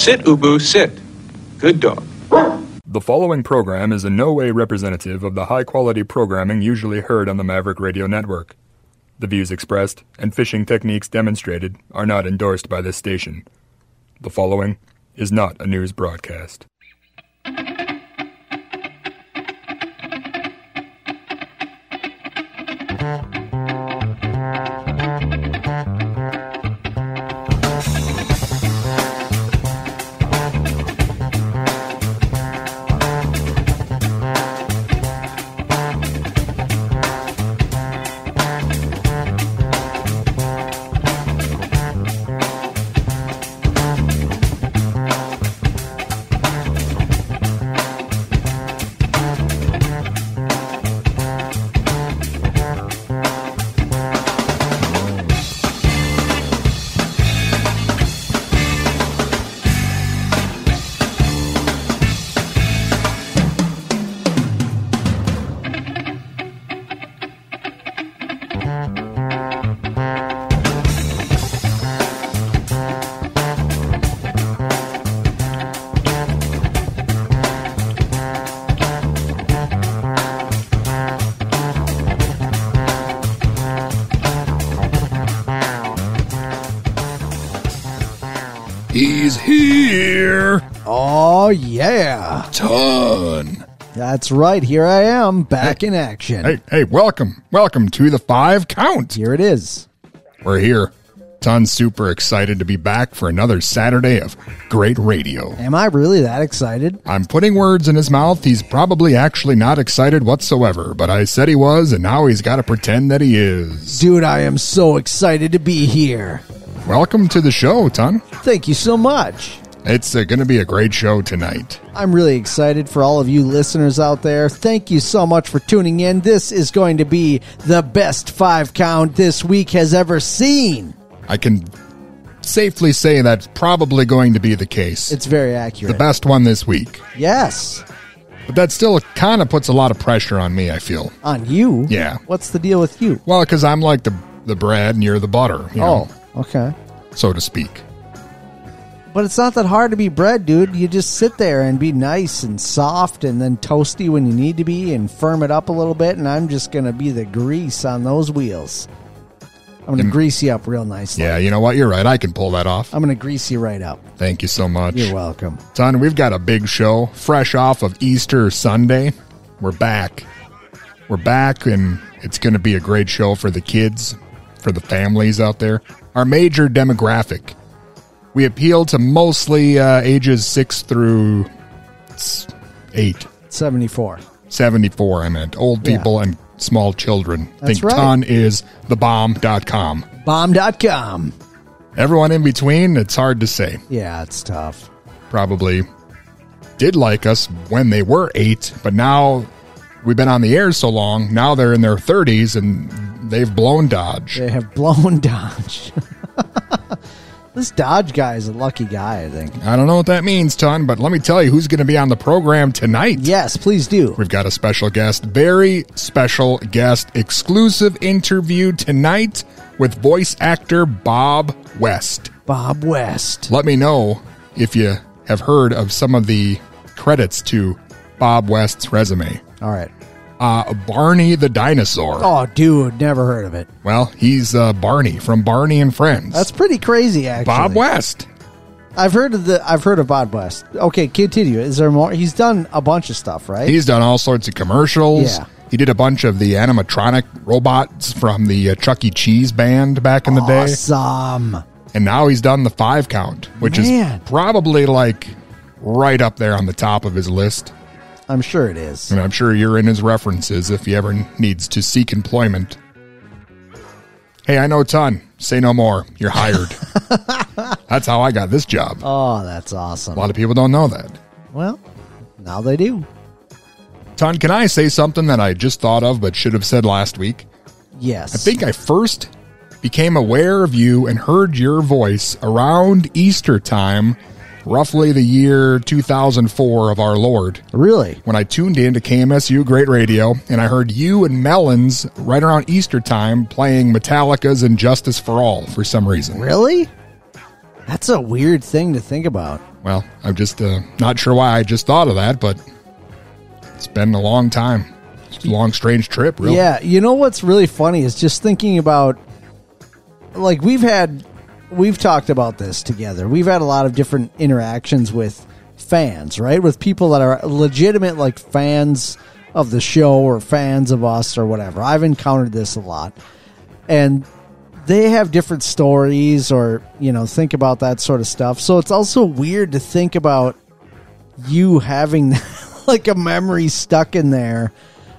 Sit, Ubu, sit. Good dog. The following program is in no way representative of the high quality programming usually heard on the Maverick Radio Network. The views expressed and fishing techniques demonstrated are not endorsed by this station. The following is not a news broadcast. That's right. Here I am, back in action. Hey, hey, welcome. Welcome to the five count. Here it is. We're here. Ton's super excited to be back for another Saturday of great radio. Am I really that excited? I'm putting words in his mouth. He's probably actually not excited whatsoever, but I said he was, and now he's got to pretend that he is. Dude, I am so excited to be here. Welcome to the show, Ton. Thank you so much. It's uh, going to be a great show tonight. I'm really excited for all of you listeners out there. Thank you so much for tuning in. This is going to be the best five count this week has ever seen. I can safely say that's probably going to be the case. It's very accurate. the best one this week. Yes. But that still kind of puts a lot of pressure on me, I feel. On you? Yeah. What's the deal with you? Well, because I'm like the, the bread and you're the butter, you know, Oh, okay. so to speak. But it's not that hard to be bread, dude. You just sit there and be nice and soft and then toasty when you need to be and firm it up a little bit. And I'm just going to be the grease on those wheels. I'm going to Mm. grease you up real nicely. Yeah, you know what? You're right. I can pull that off. I'm going to grease you right up. Thank you so much. You're welcome. Son, we've got a big show fresh off of Easter Sunday. We're back. We're back, and it's going to be a great show for the kids, for the families out there. Our major demographic. We appeal to mostly uh, ages 6 through 8. 74. 74, I meant. Old Yeah. people and small children. That's Think right. ton is thebomb.com. Bomb.com. Everyone in between, it's hard to say. Yeah, it's tough. Probably did like us when they were eight, but now we've been on the air so long, now they're in their 30s and they've blown Dodge. They have blown Dodge. this Dodge guy is a lucky guy, I think. I don't know what that means, Ton, but let me tell you who's going to be on the program tonight. Yes, please do. We've got a special guest, very special guest, exclusive interview tonight with voice actor Bob West. Bob West. Let me know if you have heard of some of the credits to Bob West's resume. All right. Uh, Barney the dinosaur. Oh, dude, never heard of it. Well, he's uh, Barney from Barney and Friends. That's pretty crazy, actually. Bob West. I've heard of the. I've heard of Bob West. Okay, continue. Is there more? He's done a bunch of stuff, right? He's done all sorts of commercials. Yeah. He did a bunch of the animatronic robots from the uh, Chuck E. Cheese band back in the day. awesome. And now he's done the five count, which Man. is probably like right up there on the top of his list. I'm sure it is. And I'm sure you're in his references if he ever needs to seek employment. Hey, I know a ton. Say no more. You're hired. That's how I got this job. Oh, that's awesome. A lot of people don't know that. Well, now they do. Ton, can I say something that I just thought of but should have said last week? Yes. I think I first became aware of you and heard your voice around Easter time, roughly the year 2004 of our Lord. Really? When I tuned in to KMSU Great Radio and I heard you and Melons right around Easter time playing Metallica's and Justice for All for some reason. Really? That's a weird thing to think about. Well, I'm just uh, not sure why I just thought of that, but it's been a long time. It's a long, strange trip, really. Yeah, you know what's really funny is just thinking about like we've had we've talked about this together. We've had a lot of different interactions with fans, right? With people that are legitimate like fans of the show or fans of us or whatever. I've encountered this a lot. And they have different stories or, you know, think about that sort of stuff. So it's also weird to think about you having like a memory stuck in there.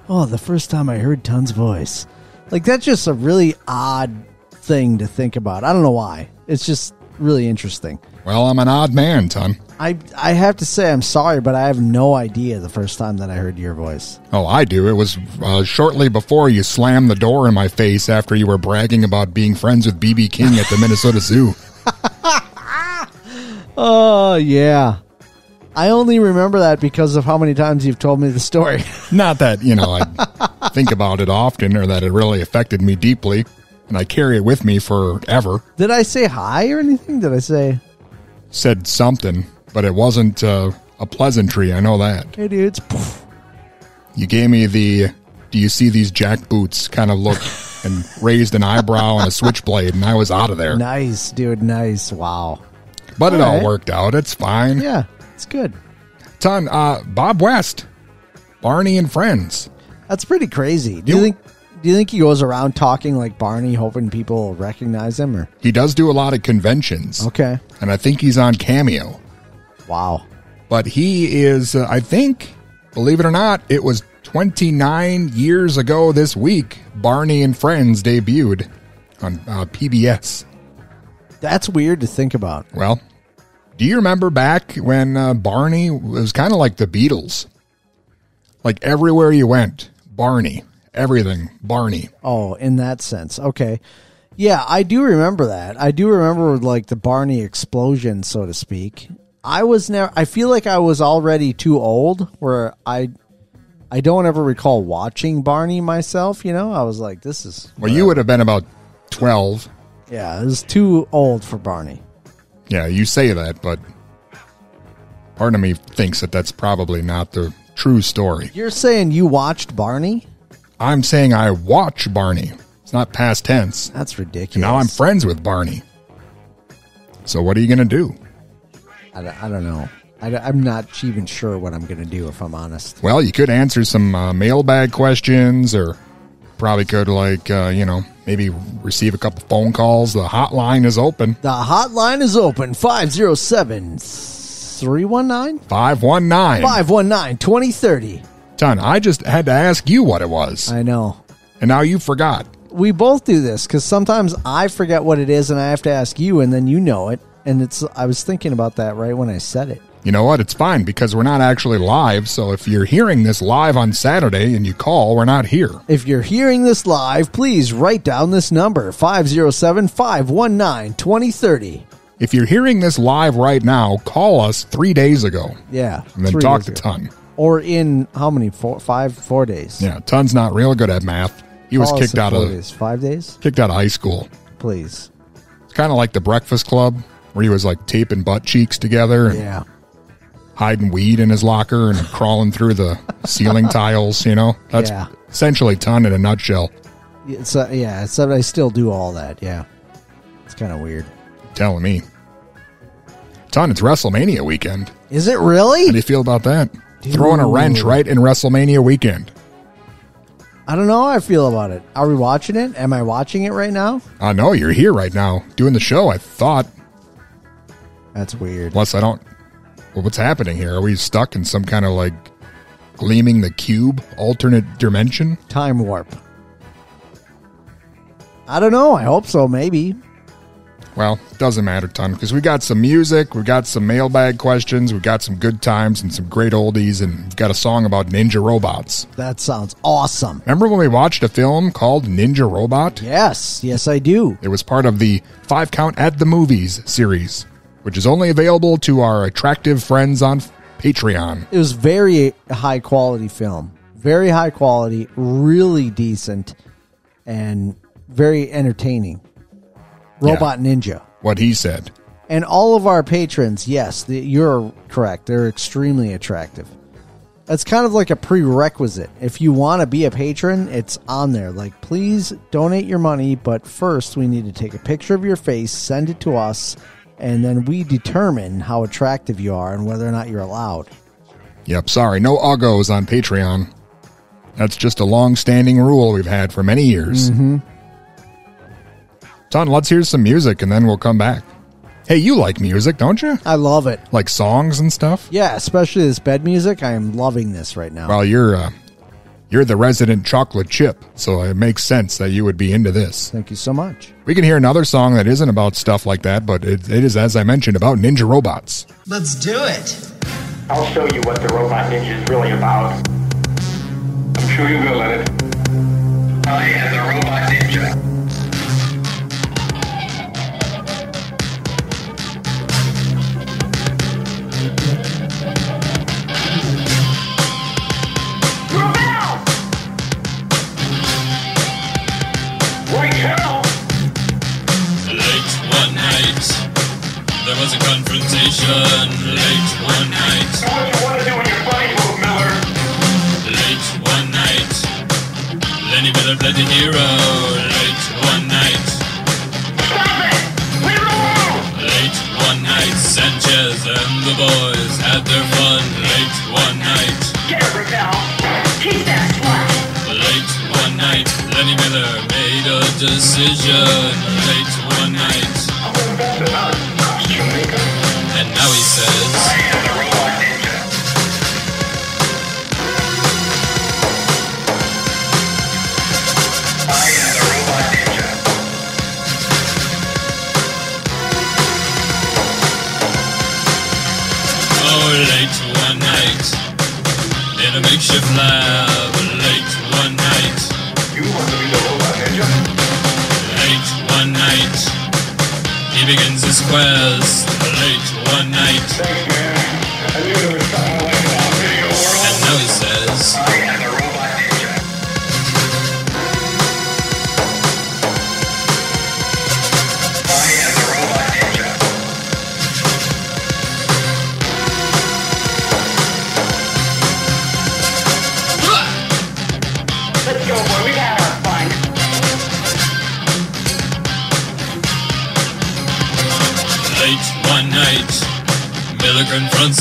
Oh, the first time I heard Ton's voice. Like that's just a really odd thing to think about. I don't know why. It's just really interesting. Well, I'm an odd man, Ton. I I have to say I'm sorry, but I have no idea the first time that I heard your voice. Oh, I do. It was uh, shortly before you slammed the door in my face after you were bragging about being friends with BB King at the Minnesota Zoo. Oh yeah. I only remember that because of how many times you've told me the story. Not that, you know, I think about it often or that it really affected me deeply, and I carry it with me forever. Did I say hi or anything? Did I say, Said something, but it wasn't uh, a pleasantry. I know that. "Hey dudes"? You gave me the do you see these jack boots kind of look and raised an eyebrow and a switchblade, and I was out of there. Nice, dude. Nice. Wow. But it All all right. worked out. It's fine. Yeah, it's good. Ton, uh, Bob West, Barney and Friends. That's pretty crazy. Do you You- think? Do you think he goes around talking like Barney, hoping people recognize him? Or He does do a lot of conventions, okay, and I think he's on Cameo. wow. But he is, uh, I think, believe it or not, it was 29 years ago this week. Barney and Friends debuted on uh, PBS. That's weird to think about. Well, do you remember back when uh, Barney was kind of like the Beatles? Like everywhere you went, Barney, everything, Barney. Oh, in that sense. Okay. Yeah, I do remember that. I do remember like the Barney explosion, so to speak. I was never I feel like I was already too old where I I don't ever recall watching Barney myself, you know? I was like this is Well, you would have been about 12. Yeah, it was too old for Barney. Yeah, you say that, but part of me thinks that that's probably not the true story. You're saying you watched Barney? I'm saying I watch Barney. It's not past tense. That's ridiculous. Now I'm friends with Barney. So what are you going to do? I, don't- I don't know. I, am not even sure what I'm going to do if I'm honest. Well, you could answer some uh, mailbag questions or probably could, like, uh, you know, maybe receive a couple phone calls. The hotline is open The hotline is open 507 319 519. 519 2030. Ton, I just had to ask you what it was, I know. and now you forgot. We both do this because sometimes I forget what it is and I have to ask you, and then you know it. And it's I was thinking about that right when I said it. You know what? It's fine because we're not actually live. So if you're hearing this live on Saturday and you call, we're not here. If you're hearing this live, please write down this number 507 519 2030. If you're hearing this live right now, call us three days ago Yeah. and then talk to. Ton. Or in how many? Four, five, four days. Yeah, Ton's not real good at math. He was Call kicked out of days. Five days? kicked out of high school. Please. It's kind of like the Breakfast Club where he was like taping butt cheeks together and Yeah. hiding weed in his locker and crawling through the ceiling tiles. You know, that's Yeah. essentially Ton in a nutshell. It's, uh, yeah, except I still do all that. Yeah. It's kind of weird. Telling me, Ton, it's WrestleMania weekend. Is it really? How do you feel about that? Throwing a wrench right in WrestleMania weekend. I don't know how I feel about it. Are we watching it? Am I watching it right now? I know you're here right now doing the show. I thought, That's weird. unless I don't. Well, what's happening here? Are we stuck in some kind of like gleaming the cube alternate dimension? Time warp. I don't know. I hope so. Maybe. Well, it doesn't matter, ton, because we got some music, we got some mailbag questions, we got some good times and some great oldies, and we've got a song about ninja robots. That sounds awesome. Remember when we watched a film called Ninja Robot? Yes. Yes, I do. It was part of the Five Count at the Movies series, which is only available to our attractive friends on Patreon. It was very high quality film. Very high quality, really decent, and very entertaining. Robot Ninja. What he said. And all of our patrons, yes, the, you're correct. They're extremely attractive. It's kind of like a prerequisite. If you want to be a patron, it's on there. Like, please donate your money, but first we need to take a picture of your face, send it to us, and then we determine how attractive you are and whether or not you're allowed. Yep, sorry, no uggos on Patreon. That's just a long standing rule we've had for many years. Mm-hmm. Son, let's hear some music and then we'll come back. Hey, you like music, don't you? I love it. Like songs and stuff? Yeah, especially this bed music. I am loving this right now. Well, you're uh, you're the resident chocolate chip, so it makes sense that you would be into this. Thank you so much. We can hear another song that isn't about stuff like that, but it, it is, as I mentioned, about ninja robots. Let's do it. I'll show you what the Robot Ninja is really about. I'm sure you will, Leonard. I am the Robot Ninja. Was a confrontation. Late one night, what you want to do when you're fighting, Miller. late one night. Lenny Miller played the hero. Late one night, Stop it! Leave it alone! late one night. Sanchez and the boys had their fun. Late one night, Get it, Rebel. Keep that slack. late one night. Lenny Miller made a decision. Late quest. Late one night,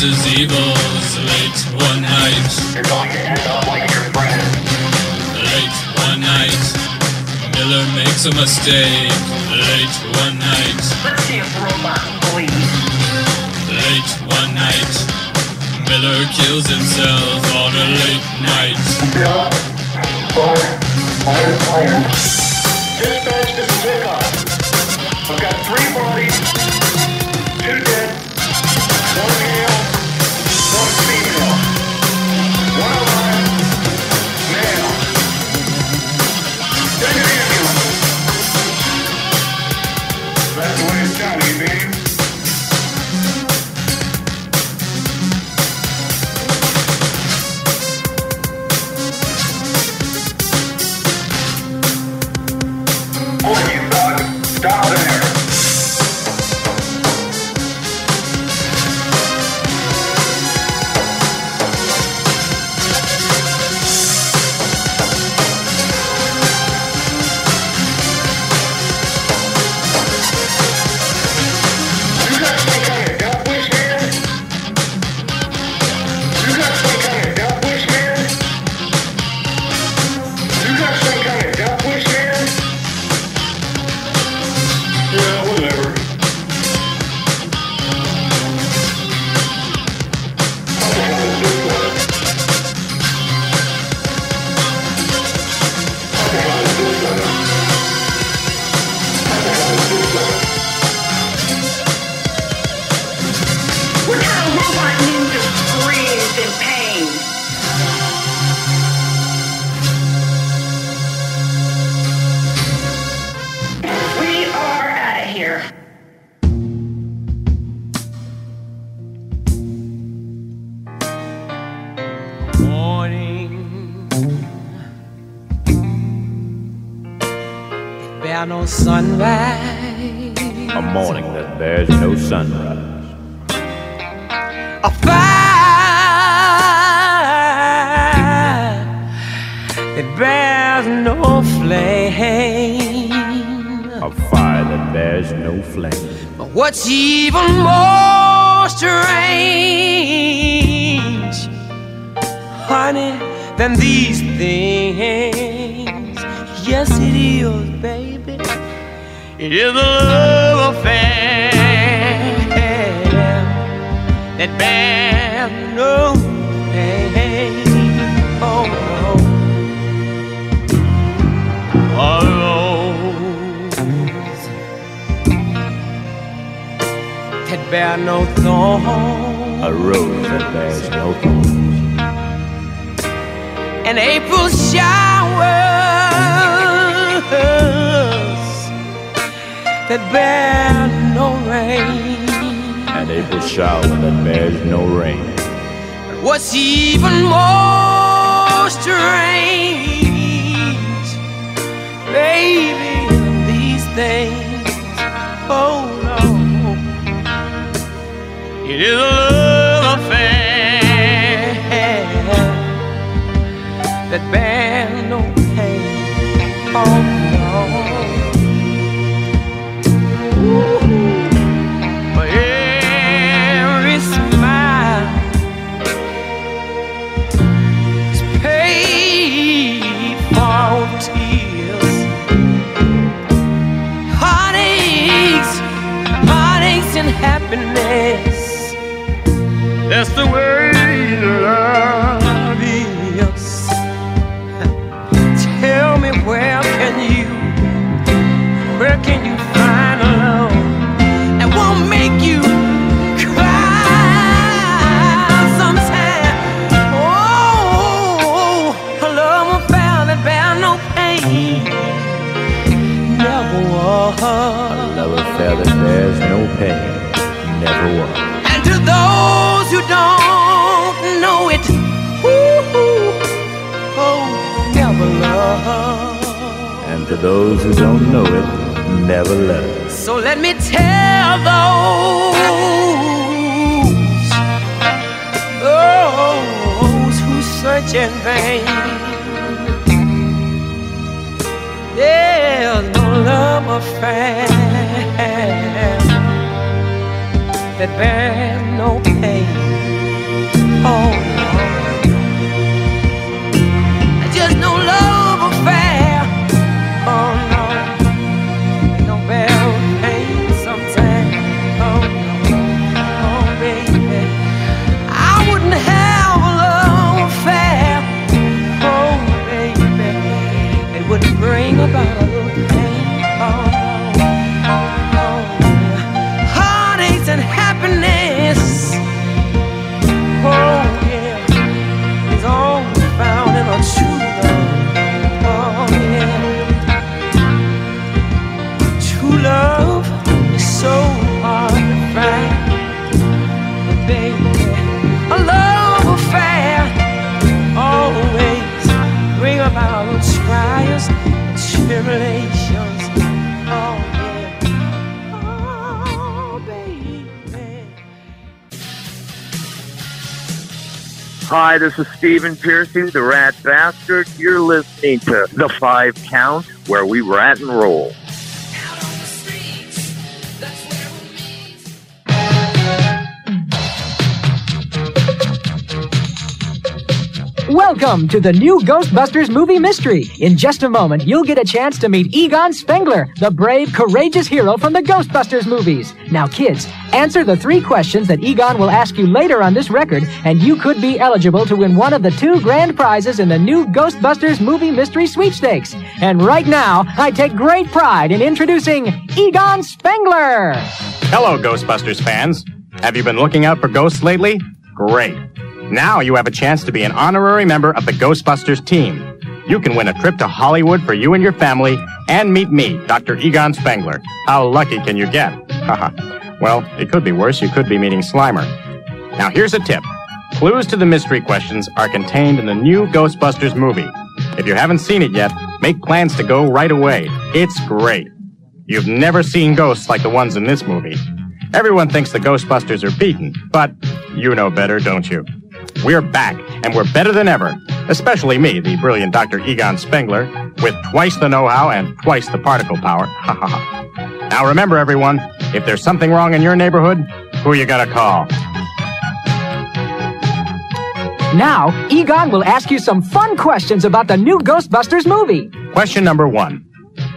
his evils. Late one night, You're going to end up like your friend. late one night. Miller makes a mistake. Late one night, Let's see if robots bleed. late one night. Miller kills himself on a late night. Bill, fire, fire, fire. Dispatch, this is Vickon. I've got three bodies, two dead, one sunrise. a fire that bears no flame. A fire that bears no flame. But what's even more strange, honey, than these things? Yes, it is, baby. It is a love that bears no name. Oh, no. A rose that bear no thorn. A rose that bears no thorn. An April showers that bear no rain. An April shower that bears no rain. What's even more strange, baby, these things? Oh no, it is a love affair that bears no pain. Oh those who don't know it, never love. So let me tell those, those who search in vain. There's no love affair that bears no pain. Oh no, Hi, this is Stephen Pearcy, the Rat Bastard. You're listening to The Five Count, where we rat and roll. Welcome to the new Ghostbusters movie mystery. In just a moment, you'll get a chance to meet Egon Spengler, the brave, courageous hero from the Ghostbusters movies. Now, kids, answer the three questions that Egon will ask you later on this record, and you could be eligible to win one of the two grand prizes in the new Ghostbusters movie mystery sweepstakes. And right now, I take great pride in introducing Egon Spengler. Hello, Ghostbusters fans. Have you been looking out for ghosts lately? Great. Now you have a chance to be an honorary member of the Ghostbusters team. You can win a trip to Hollywood for you and your family and meet me, Dr. Egon Spengler. How lucky can you get? Haha. well, it could be worse. You could be meeting Slimer. Now here's a tip. Clues to the mystery questions are contained in the new Ghostbusters movie. If you haven't seen it yet, make plans to go right away. It's great. You've never seen ghosts like the ones in this movie. Everyone thinks the Ghostbusters are beaten, but you know better, don't you? We're back, and we're better than ever. Especially me, the brilliant Dr. Egon Spengler, with twice the know-how and twice the particle power. Ha ha ha. Now remember, everyone, if there's something wrong in your neighborhood, who you gonna call? Now, Egon will ask you some fun questions about the new Ghostbusters movie. Question number one.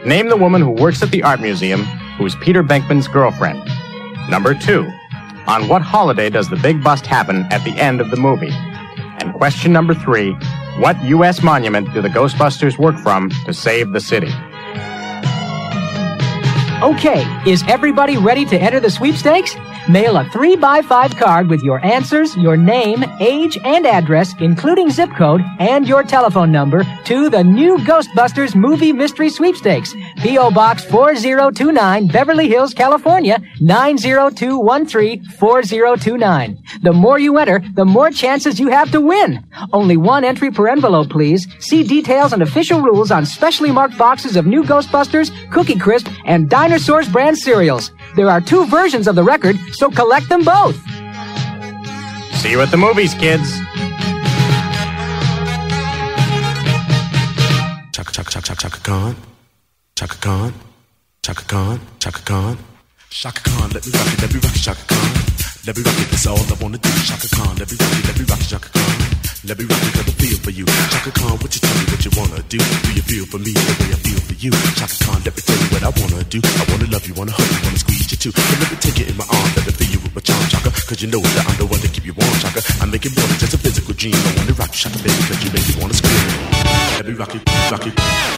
Name the woman who works at the art museum who's Peter Venkman's girlfriend. Number two. On what holiday does the big bust happen at the end of the movie? And question number three. What U.S. monument do the Ghostbusters work from to save the city? Okay, is everybody ready to enter the sweepstakes? Mail a 3x5 card with your answers, your name, age, and address, including zip code and your telephone number, to the new Ghostbusters Movie Mystery Sweepstakes. P.O. Box 4029, Beverly Hills, California, 90213-4029. The more you enter, the more chances you have to win. Only one entry per envelope, please. See details and official rules on specially marked boxes of new Ghostbusters, Cookie Crisp, and Dinosaurs brand cereals. There are two versions of the record, so collect them both. See you at the movies, kids. Chaka chaka chaka chaka chaka Khan. Chaka Khan. Chaka Khan. Chaka Khan. Chaka Khan, let me rock it, let me rock it, Chaka Khan. Let me rock it, that's all I wanna do. Chaka Khan, let me rock it, let me rock it, Chaka Khan. Let me rock got the feel for you. Chaka Khan, what you tell me what you wanna do? Do you feel for me the way I feel for you? Chaka Khan, let me tell you what I wanna do. I wanna love you, wanna hug you, wanna squeeze you too. So let me take it in my arms, let me feel you with my charm, Chaka. Cause you know that I'm the one to keep you warm, Chaka. I make it more than just a physical dream. I wanna rock you, Chaka, baby, cause you make me wanna scream. Let me rock it, rock it.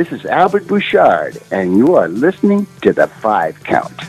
This is Albert Bouchard, and you are listening to The Five Count.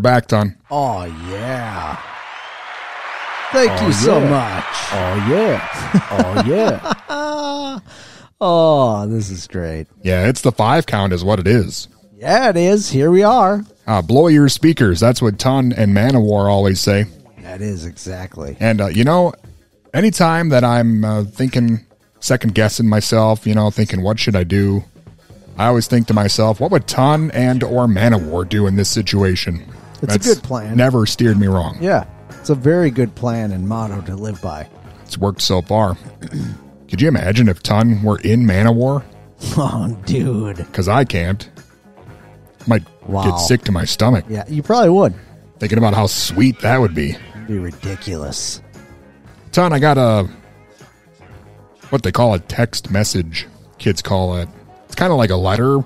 We're back, Ton. Oh yeah. Thank Oh, you so much. Oh yeah. Oh yeah. oh, this is great. yeah, it's the five count, is what it is. Yeah, it is. Here we are. Uh, blow your speakers. That's what Ton and Manowar always say. That is exactly. And uh, you know, anytime that I'm uh, thinking, second guessing myself, you know, thinking what should I do, I always think to myself, what would Ton and or Manowar do in this situation? It's a good plan. Never steered me wrong. Yeah, it's a very good plan and motto to live by. It's worked so far. Could you imagine if Ton were in Manowar? Oh, dude. Because I can't. Might Wow. get sick to my stomach. Yeah, you probably would. Thinking about how sweet that would be. It'd be ridiculous. Ton, I got a what they call a text message. Kids call it. It's kind of like a letter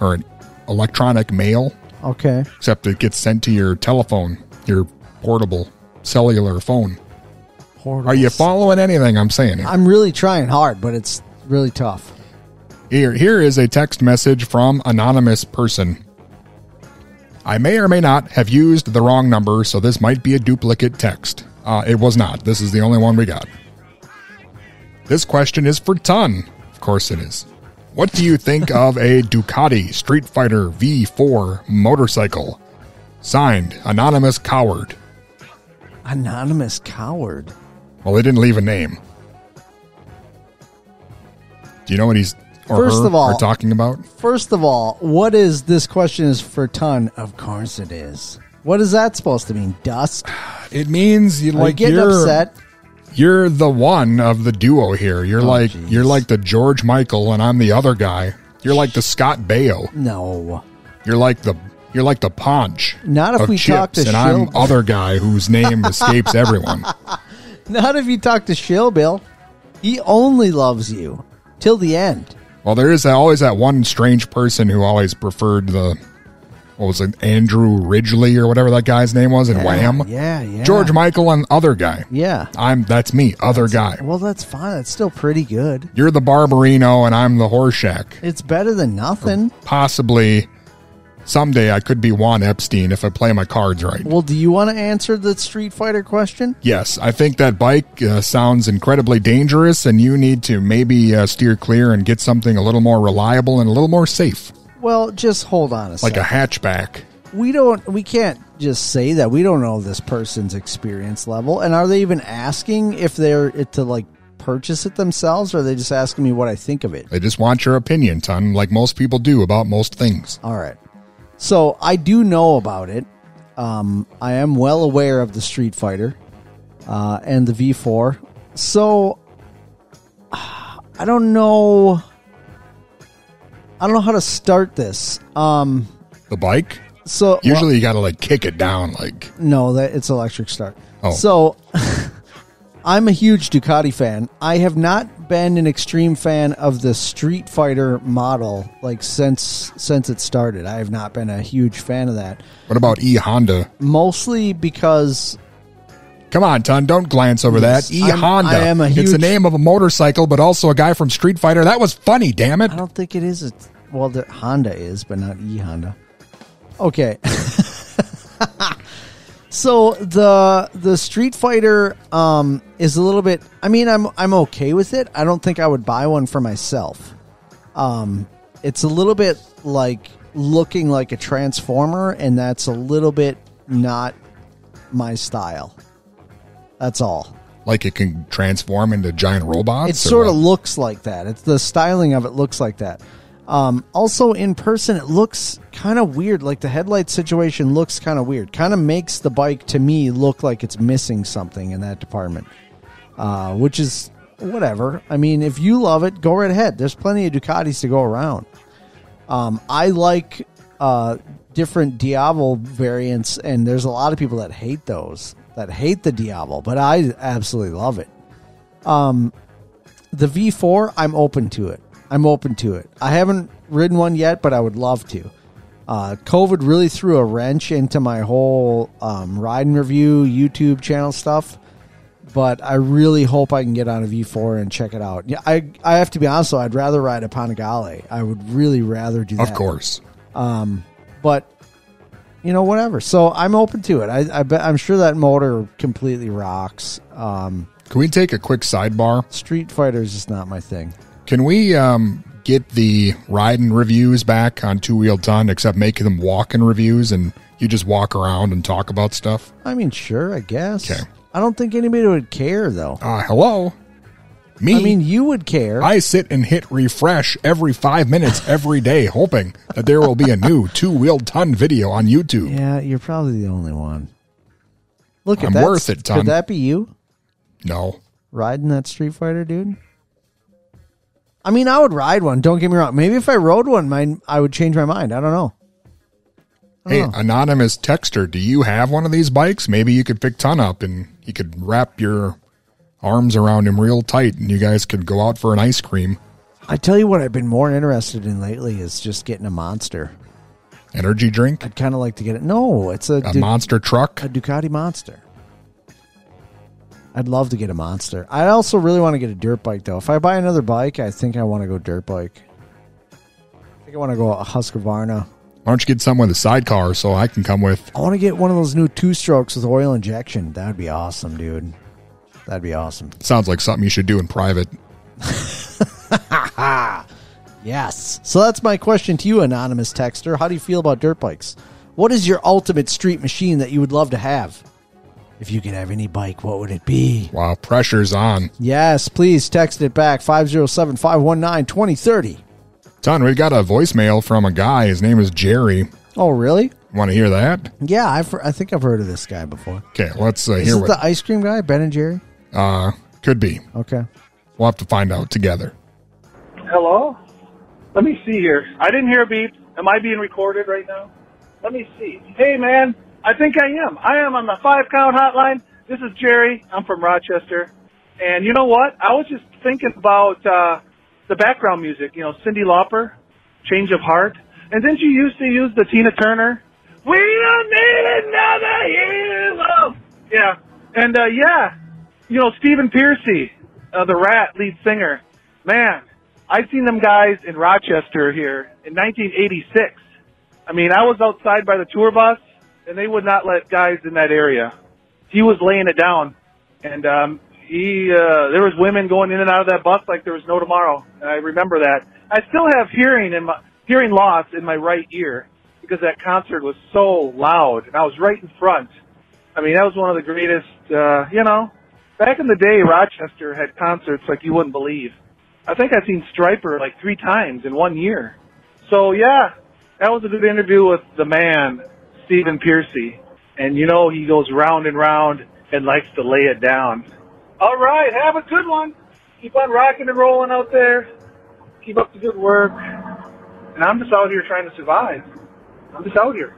or an electronic mail, Okay. except it gets sent to your telephone, your portable cellular phone. Are you following anything I'm saying? here? I'm really trying hard, but it's really tough. Here, here is a text message from anonymous person. I may or may not have used the wrong number, so this might be a duplicate text. Uh, it was not. This is the only one we got. This question is for Ton. Of course it is. What do you think of a Ducati Streetfighter V4 motorcycle? Signed, Anonymous Coward. Anonymous coward. Well, they didn't leave a name. Do you know what he's First of all- are talking about? First of all, what is this question is for ton? Of course it is. What is that supposed to mean? Dust? It means you Are you like getting upset? You're the one of the duo here. You're Oh, like you're like the George Michael, and I'm the other guy. You're like the Scott Baio. No. You're like the you're like the Ponch. Not if we talk Chips, to and I'm other guy whose name escapes everyone. Not if you talk to Shill, Bill. He only loves you till the end. Well, there is always that one strange person who always preferred the what was it, Andrew Ridgeley or whatever that guy's name was in Yeah, Wham. yeah, yeah. George Michael and other guy. Yeah. I'm that's me, other guy. Well, that's fine. That's still pretty good. You're the Barbarino and I'm the Horshack. It's better than nothing. Possibly someday I could be Juan Epstein if I play my cards right. Well, do you want to answer the Street Fighter question? Yes, I think that bike uh, sounds incredibly dangerous, and you need to maybe uh, steer clear and get something a little more reliable and a little more safe, Well, just hold on a like second. a hatchback. we don't we can't just say that we don't know this person's experience level and are they even asking if they're it to like purchase it themselves or are they just asking me what i think of it They just want your opinion, ton, like most people do about most things. all right so i do know about it um, i am well aware of the street fighter uh, and the v4 so i don't know i don't know how to start this um, The bike? so Usually you got to like kick it down, like No, that it's electric start. Oh. So I'm a huge Ducati fan. I have not been an extreme fan of the Street Fighter model like since since it started. I have not been a huge fan of that. what about E Honda? Mostly because Come on, ton, don't glance over Yes, that. E I'm- Honda. I am a it's the name of a motorcycle, but also a guy from Street Fighter. That was funny, damn it. I don't think it is. A, well, the Honda is, but not E Honda. Okay. so the the Street Fighter um, is a little bit. I mean, I'm I'm okay with it. I don't think I would buy one for myself. Um, it's a little bit like looking like a transformer, and that's a little bit not my style. That's all. Like it can transform into giant robots. It or sort of looks like that. It's the styling of it looks like that. Um, also, in person, it looks kind of weird. Like the headlight situation looks kind of weird. Kind of makes the bike to me look like it's missing something in that department, uh, which is whatever. I mean, if you love it, go right ahead. There's plenty of Ducatis to go around. Um, I like uh, different Diablo variants, and there's a lot of people that hate those, that hate the Diablo, but I absolutely love it. Um, the V4, I'm open to it. I'm open to it. I haven't ridden one yet, but I would love to. Uh, COVID really threw a wrench into my whole um, ride and review YouTube channel stuff, but I really hope I can get on a V4 and check it out. Yeah, I I have to be honest though, I'd rather ride a Panigale. I would really rather do that. Of course. Um, but you know, whatever. So I'm open to it. I, I bet I'm sure that motor completely rocks. Um, Can we take a quick sidebar? Street Fighter is just not my thing. Can we um, get the riding reviews back on Two Wheel Ton, except make them walking reviews and you just walk around and talk about stuff? I mean, sure, I guess. Okay. I don't think anybody would care though. Uh, hello? Me? I mean, you would care. I sit and hit refresh every five minutes every day, hoping that there will be a new two wheeled Ton video on YouTube. yeah, you're probably the only one. Look at I'm that. worth it, Ton. Could that be you No. riding that Street Fighter, dude? I mean, I would ride one. Don't get me wrong. Maybe if I rode one, mine I would change my mind. I don't know. I Hey, don't know. anonymous texter, do you have one of these bikes? Maybe you could pick Ton up and you could wrap your arms around him real tight and you guys could go out for an ice cream. I tell you what, I've been more interested in lately is just getting a monster. Energy drink? I'd kind of like to get it. No, it's a, A Du- monster truck? a Ducati Monster. I'd love to get a monster. I also really want to get a dirt bike though. If I buy another bike, I think I want to go dirt bike. I think I want to go a Husqvarna. Why don't you get some with a sidecar so I can come with? I want to get one of those new two strokes with oil injection. That would be awesome, dude. That'd be awesome. Sounds like something you should do in private. Yes. So that's my question to you, anonymous texter. How do you feel about dirt bikes? What is your ultimate street machine that you would love to have? If you could have any bike, what would it be? Wow, pressure's on. Yes, please text it back 507 519 2030. Ton, we've got a voicemail from a guy. His name is Jerry. Oh, really? Want to hear that? Yeah, I've, I think I've heard of this guy before. Okay, let's uh, Is hear it what. the ice cream guy, Ben and Jerry? Uh, could be. Okay. We'll have to find out together. Hello? Let me see here. I didn't hear a beep. Am I being recorded right now? Let me see. Hey, man. I think I am. I am on the five count hotline. This is Jerry. I'm from Rochester. And you know what? I was just thinking about uh, the background music. You know, Cyndi Lauper, Change of Heart. And didn't you used to use the Tina Turner? We don't need another hero. Yeah. And, uh, yeah, you know, Stephen Pearcy, uh, the Ratt lead singer. Man, I've seen them guys in Rochester here in 1986. I mean, I was outside by the tour bus, and they would not let guys in that area. He was laying it down, and um, he uh, there was women going in and out of that bus like there was no tomorrow. And I remember that. I still have hearing in my hearing loss in my right ear because that concert was so loud, and I was right in front. I mean, that was one of the greatest. Uh, you know, back in the day, Rochester had concerts like you wouldn't believe. I think I've seen Stryper like three times in one year. So yeah, that was a good interview with the man, Stephen Pearcy. And you know he goes round and round and likes to lay it down. All right, have a good one. Keep on rocking and rolling out there. Keep up the good work. And I'm just out here trying to survive. I'm just out here.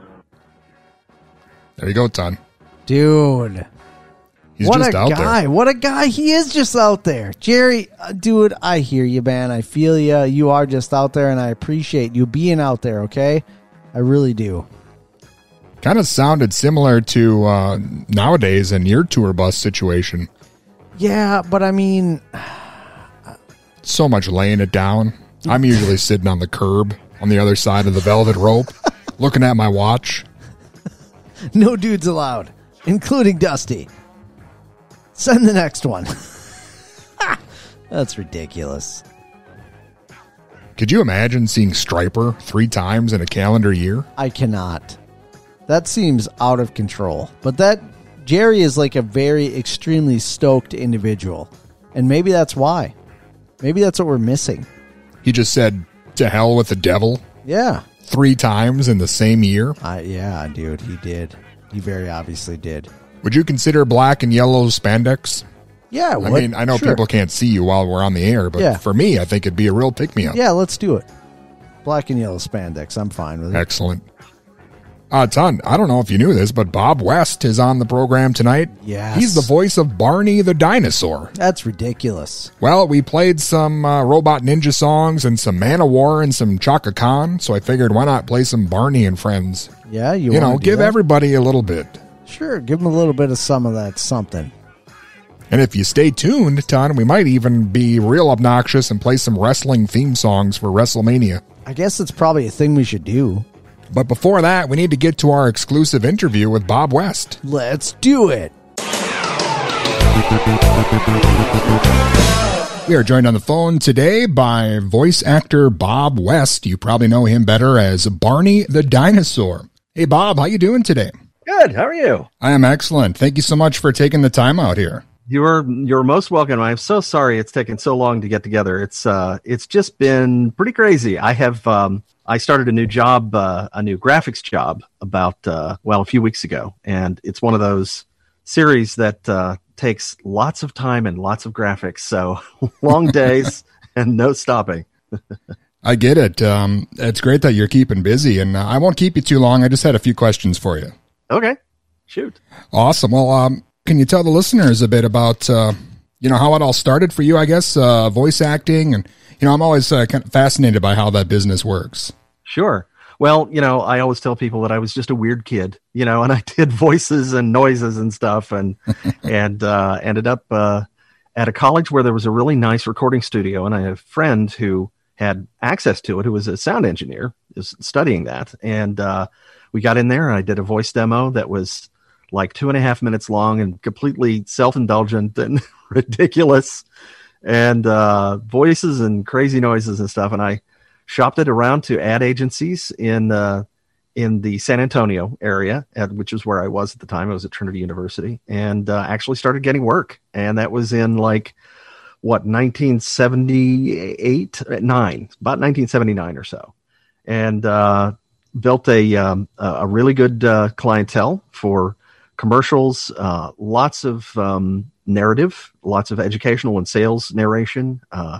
There you go, Ton. Dude. He's what just a out guy. there. What a guy. He is just out there. Jerry, uh, dude, I hear you, man. I feel you. You are just out there, and I appreciate you being out there, okay? I really do. Kind of sounded similar to uh, nowadays in your tour bus situation. Yeah, but I mean, So much laying it down. I'm usually sitting on the curb on the other side of the velvet rope, looking at my watch. no dudes allowed, including Dusty. Send the next one. That's ridiculous. Could you imagine seeing Stryper three times in a calendar year? I cannot. That seems out of control. But that Jerry is like a very extremely stoked individual. And maybe that's why. Maybe that's what we're missing. He just said, to hell with the devil Yeah. three times in the same year. I yeah, dude, he did. He very obviously did. Would you consider black and yellow spandex? Yeah, I mean, I know Sure. people can't see you while we're on the air, but Yeah. for me, I think it'd be a real pick me up. Yeah, let's do it. Black and yellow spandex. I'm fine with it. Excellent. Uh, Ton, I don't know if you knew this, but Bob West is on the program tonight. Yeah, He's the voice of Barney the dinosaur. That's ridiculous. Well, we played some uh, Robot Ninja songs and some Manowar and some Chaka Khan, so I figured why not play some Barney and Friends? Yeah, you, You, know, give that? everybody a little bit. Sure, give him a little bit of some of that something. And if you stay tuned, Ton, we might even be real obnoxious and play some wrestling theme songs for WrestleMania. I guess it's probably a thing we should do. But before that, we need to get to our exclusive interview with Bob West. Let's do it. We are joined on the phone today by voice actor Bob West. You probably know him better as Barney the Dinosaur. Hey Bob, how you doing today? Good. How are you? I am excellent. Thank you so much for taking the time out here. You're you're most welcome. I'm so sorry it's taken so long to get together. It's uh it's just been pretty crazy. I have um I started a new job, uh, a new graphics job about uh well a few weeks ago, and it's one of those series that uh takes lots of time and lots of graphics. So long days and no stopping. I get it. Um, it's great that you're keeping busy, and uh, I won't keep you too long. I just had a few questions for you. Okay, shoot. Awesome. Well, um, can you tell the listeners a bit about uh, you know how it all started for you? I guess uh, voice acting, and you know I'm always uh, kind of fascinated by how that business works. Sure. Well, you know, I always tell people that I was just a weird kid, you know, and I did voices and noises and stuff, and and uh, ended up uh, at a college where there was a really nice recording studio, and I had a friend who had access to it, who was a sound engineer, is studying that, and uh, we got in there, and I did a voice demo that was like two and a half minutes long and completely self-indulgent and ridiculous, and uh, voices and crazy noises and stuff, and I shopped it around to ad agencies in uh, in the San Antonio area, at, which is where I was at the time. I was at Trinity University, and uh, actually started getting work. And that was in like what 1978, nine, about 1979 or so, and uh, built a um, a really good uh, clientele for commercials, uh, lots of um, narrative, lots of educational and sales narration. Uh,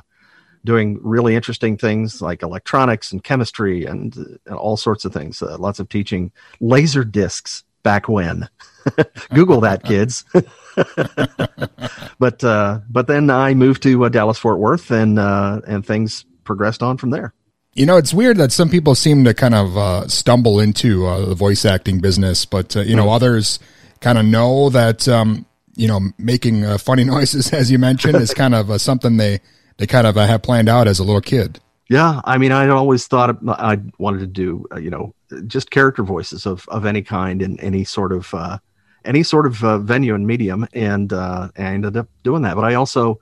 doing really interesting things like electronics and chemistry and, and all sorts of things. Uh, lots of teaching laser discs back when. Google that, kids. but uh, but then I moved to uh, Dallas Fort Worth, and and things progressed on from there. You know, it's weird that some people seem to kind of uh, stumble into uh, the voice acting business, but uh, you know, others kind of know that um, you know making uh, funny noises, as you mentioned, is kind of uh, something they they kind of uh, have planned out as a little kid. Yeah, I mean, I always thought I wanted to do, uh, you know, just character voices of of any kind in any sort of uh, any sort of uh, venue and medium, and uh, I ended up doing that. But I also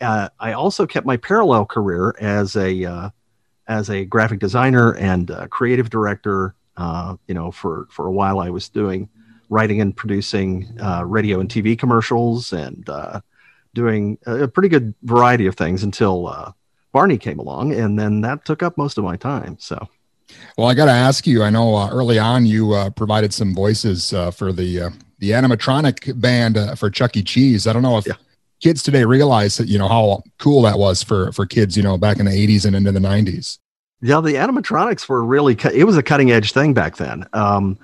uh, I also kept my parallel career as a uh, as a graphic designer and creative director. Uh, you know, for for a while, I was doing writing and producing uh, radio and TV commercials and uh, doing a, pretty good variety of things until uh, Barney came along, and then that took up most of my time. So. Well, I got to ask you. I know uh, early on you uh, provided some voices uh, for the uh, the animatronic band uh, for Chuck E. Cheese. I don't know if kids today realize that you know how cool that was for for kids. You know, back in the '80s and into the '90s. Yeah, the animatronics were really cu- it was a cutting edge thing back then. Um,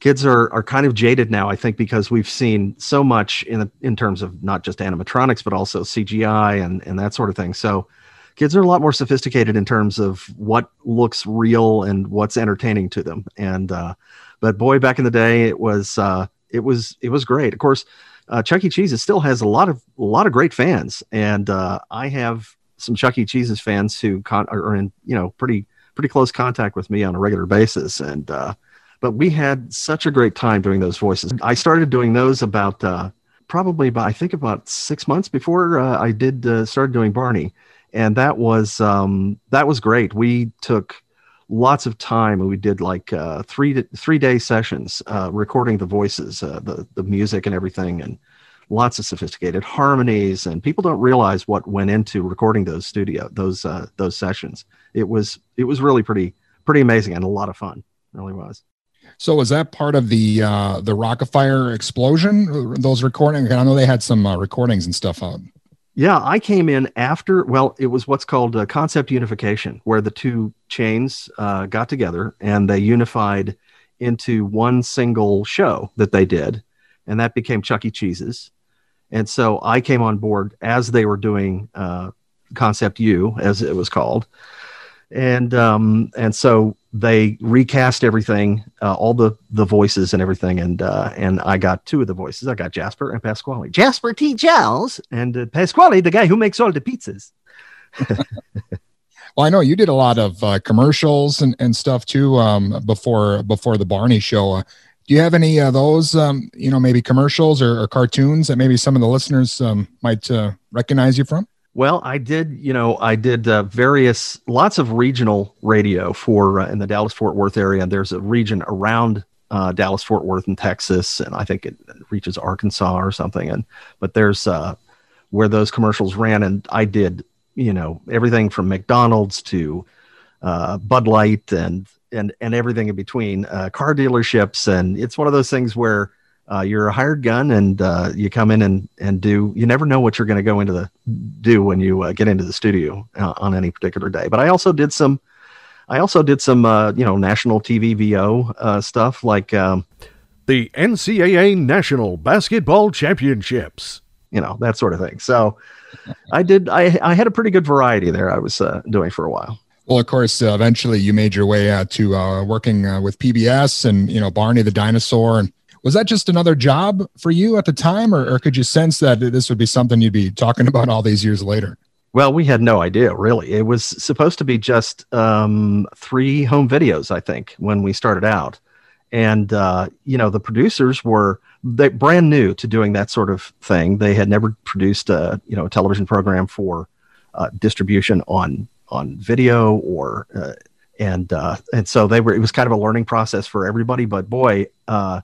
kids are are kind of jaded now, I think, because we've seen so much in in terms of not just animatronics but also CGI and and that sort of thing. So kids are a lot more sophisticated in terms of what looks real and what's entertaining to them. And uh, but boy, back in the day, it was uh, it was it was great. Of course, uh, Chuck E. Cheese still has a lot of a lot of great fans, and uh, I have some Chuck E. Cheese's fans who con- are in you know pretty pretty close contact with me on a regular basis, and uh, but we had such a great time doing those voices. I started doing those about uh, probably about I think about six months before uh, I did uh, started doing Barney, and that was um, that was great. We took lots of time and we did like uh, three three day sessions uh, recording the voices, uh, the the music and everything, and lots of sophisticated harmonies. And people don't realize what went into recording those studio those uh, those sessions. It was it was really pretty pretty amazing and a lot of fun. It really was. So was that part of the uh, the Rock-afire explosion? Those recordings? I know they had some uh, recordings and stuff out. Yeah, I came in after. Well, it was what's called concept unification, where the two chains uh, got together and they unified into one single show that they did, and that became Chuck E. Cheese's. And so I came on board as they were doing uh, Concept U, as it was called, and um, and so they recast everything, uh, all the the voices and everything, and uh, and I got two of the voices. I got Jasper and Pasqually. Jasper T. Jowls and uh, Pasqually, the guy who makes all the pizzas. Well, I know you did a lot of uh, commercials and, and stuff too um, before before the Barney show. Uh, do you have any of those, um, you know, maybe commercials or, or cartoons that maybe some of the listeners um, might uh, recognize you from? Well, I did, you know, I did uh, various, lots of regional radio for uh, in the Dallas Fort Worth area. There's a region around uh, Dallas Fort Worth in Texas, and I think it reaches Arkansas or something. And but there's uh, where those commercials ran, and I did, you know, everything from McDonald's to uh, Bud Light and and and everything in between, uh, car dealerships, and it's one of those things where uh, you're a hired gun and uh, you come in and and do. You never know what you're going to go into the do when you uh, get into the studio uh, on any particular day. But I also did some. I also did some, uh, you know, national TV VO uh, stuff like um, the NCAA National Basketball Championships. You know that sort of thing. So I did. I I had a pretty good variety there. I was uh, doing for a while. Well, of course, uh, eventually you made your way uh, to uh, working uh, with PBS and you know Barney the dinosaur. And was that just another job for you at the time, or, or could you sense that this would be something you'd be talking about all these years later? Well, we had no idea really. It was supposed to be just um, three home videos, I think, when we started out, and uh, you know the producers were they brand new to doing that sort of thing. They had never produced a you know a television program for uh, distribution on on video or uh, and uh, and so they were. It was kind of a learning process for everybody. But boy, uh,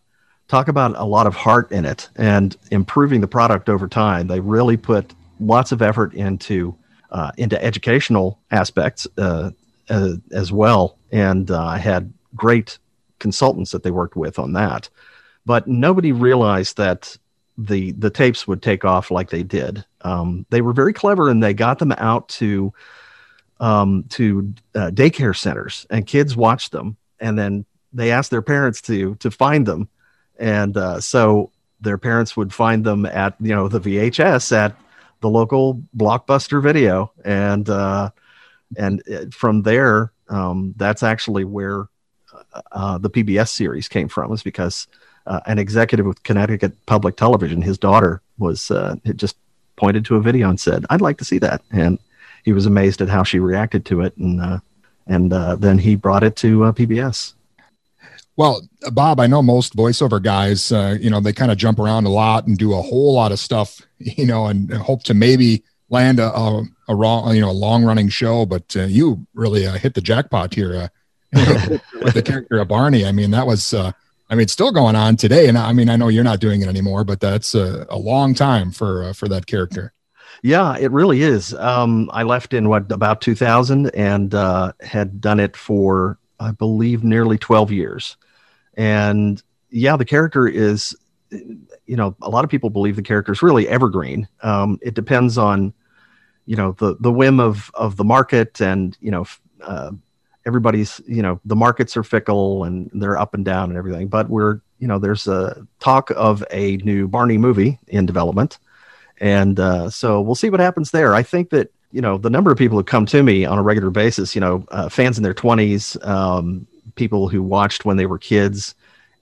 talk about a lot of heart in it and improving the product over time. They really put lots of effort into uh, into educational aspects uh, uh, as well, and uh, I had great consultants that they worked with on that. But nobody realized that the the tapes would take off like they did. Um, they were very clever, and they got them out to um, to uh, daycare centers, and kids watched them, and then they asked their parents to to find them, and uh, so their parents would find them at you know the VHS at the local blockbuster video, and uh, and uh, from there, um, that's actually where uh, the PBS series came from, is because uh, an executive with Connecticut Public Television, his daughter was uh, just pointed to a video and said, "I'd like to see that," and he was amazed at how she reacted to it, and uh, and uh, then he brought it to uh, PBS. Well, Bob, I know most voiceover guys, uh, you know, they kind of jump around a lot and do a whole lot of stuff, you know, and hope to maybe land a, a, a wrong, you know, a long running show. But uh, you really uh, hit the jackpot here uh, with the character of Barney. I mean, that was, uh, I mean, still going on today. And I mean, I know you're not doing it anymore, but that's a, a long time for uh, for that character. Yeah, it really is. Um, I left in what about 2000 and had done it for I believe nearly 12 years. And yeah, the character is, you know, a lot of people believe the character is really evergreen. Um, it depends on, you know, the the whim of of the market, and you know, uh, everybody's, you know, the markets are fickle and they're up and down and everything. But we're, you know, there's a talk of a new Barney movie in development, and uh, so we'll see what happens there. I think that you know the number of people who come to me on a regular basis, you know, uh, fans in their 20s, um, people who watched when they were kids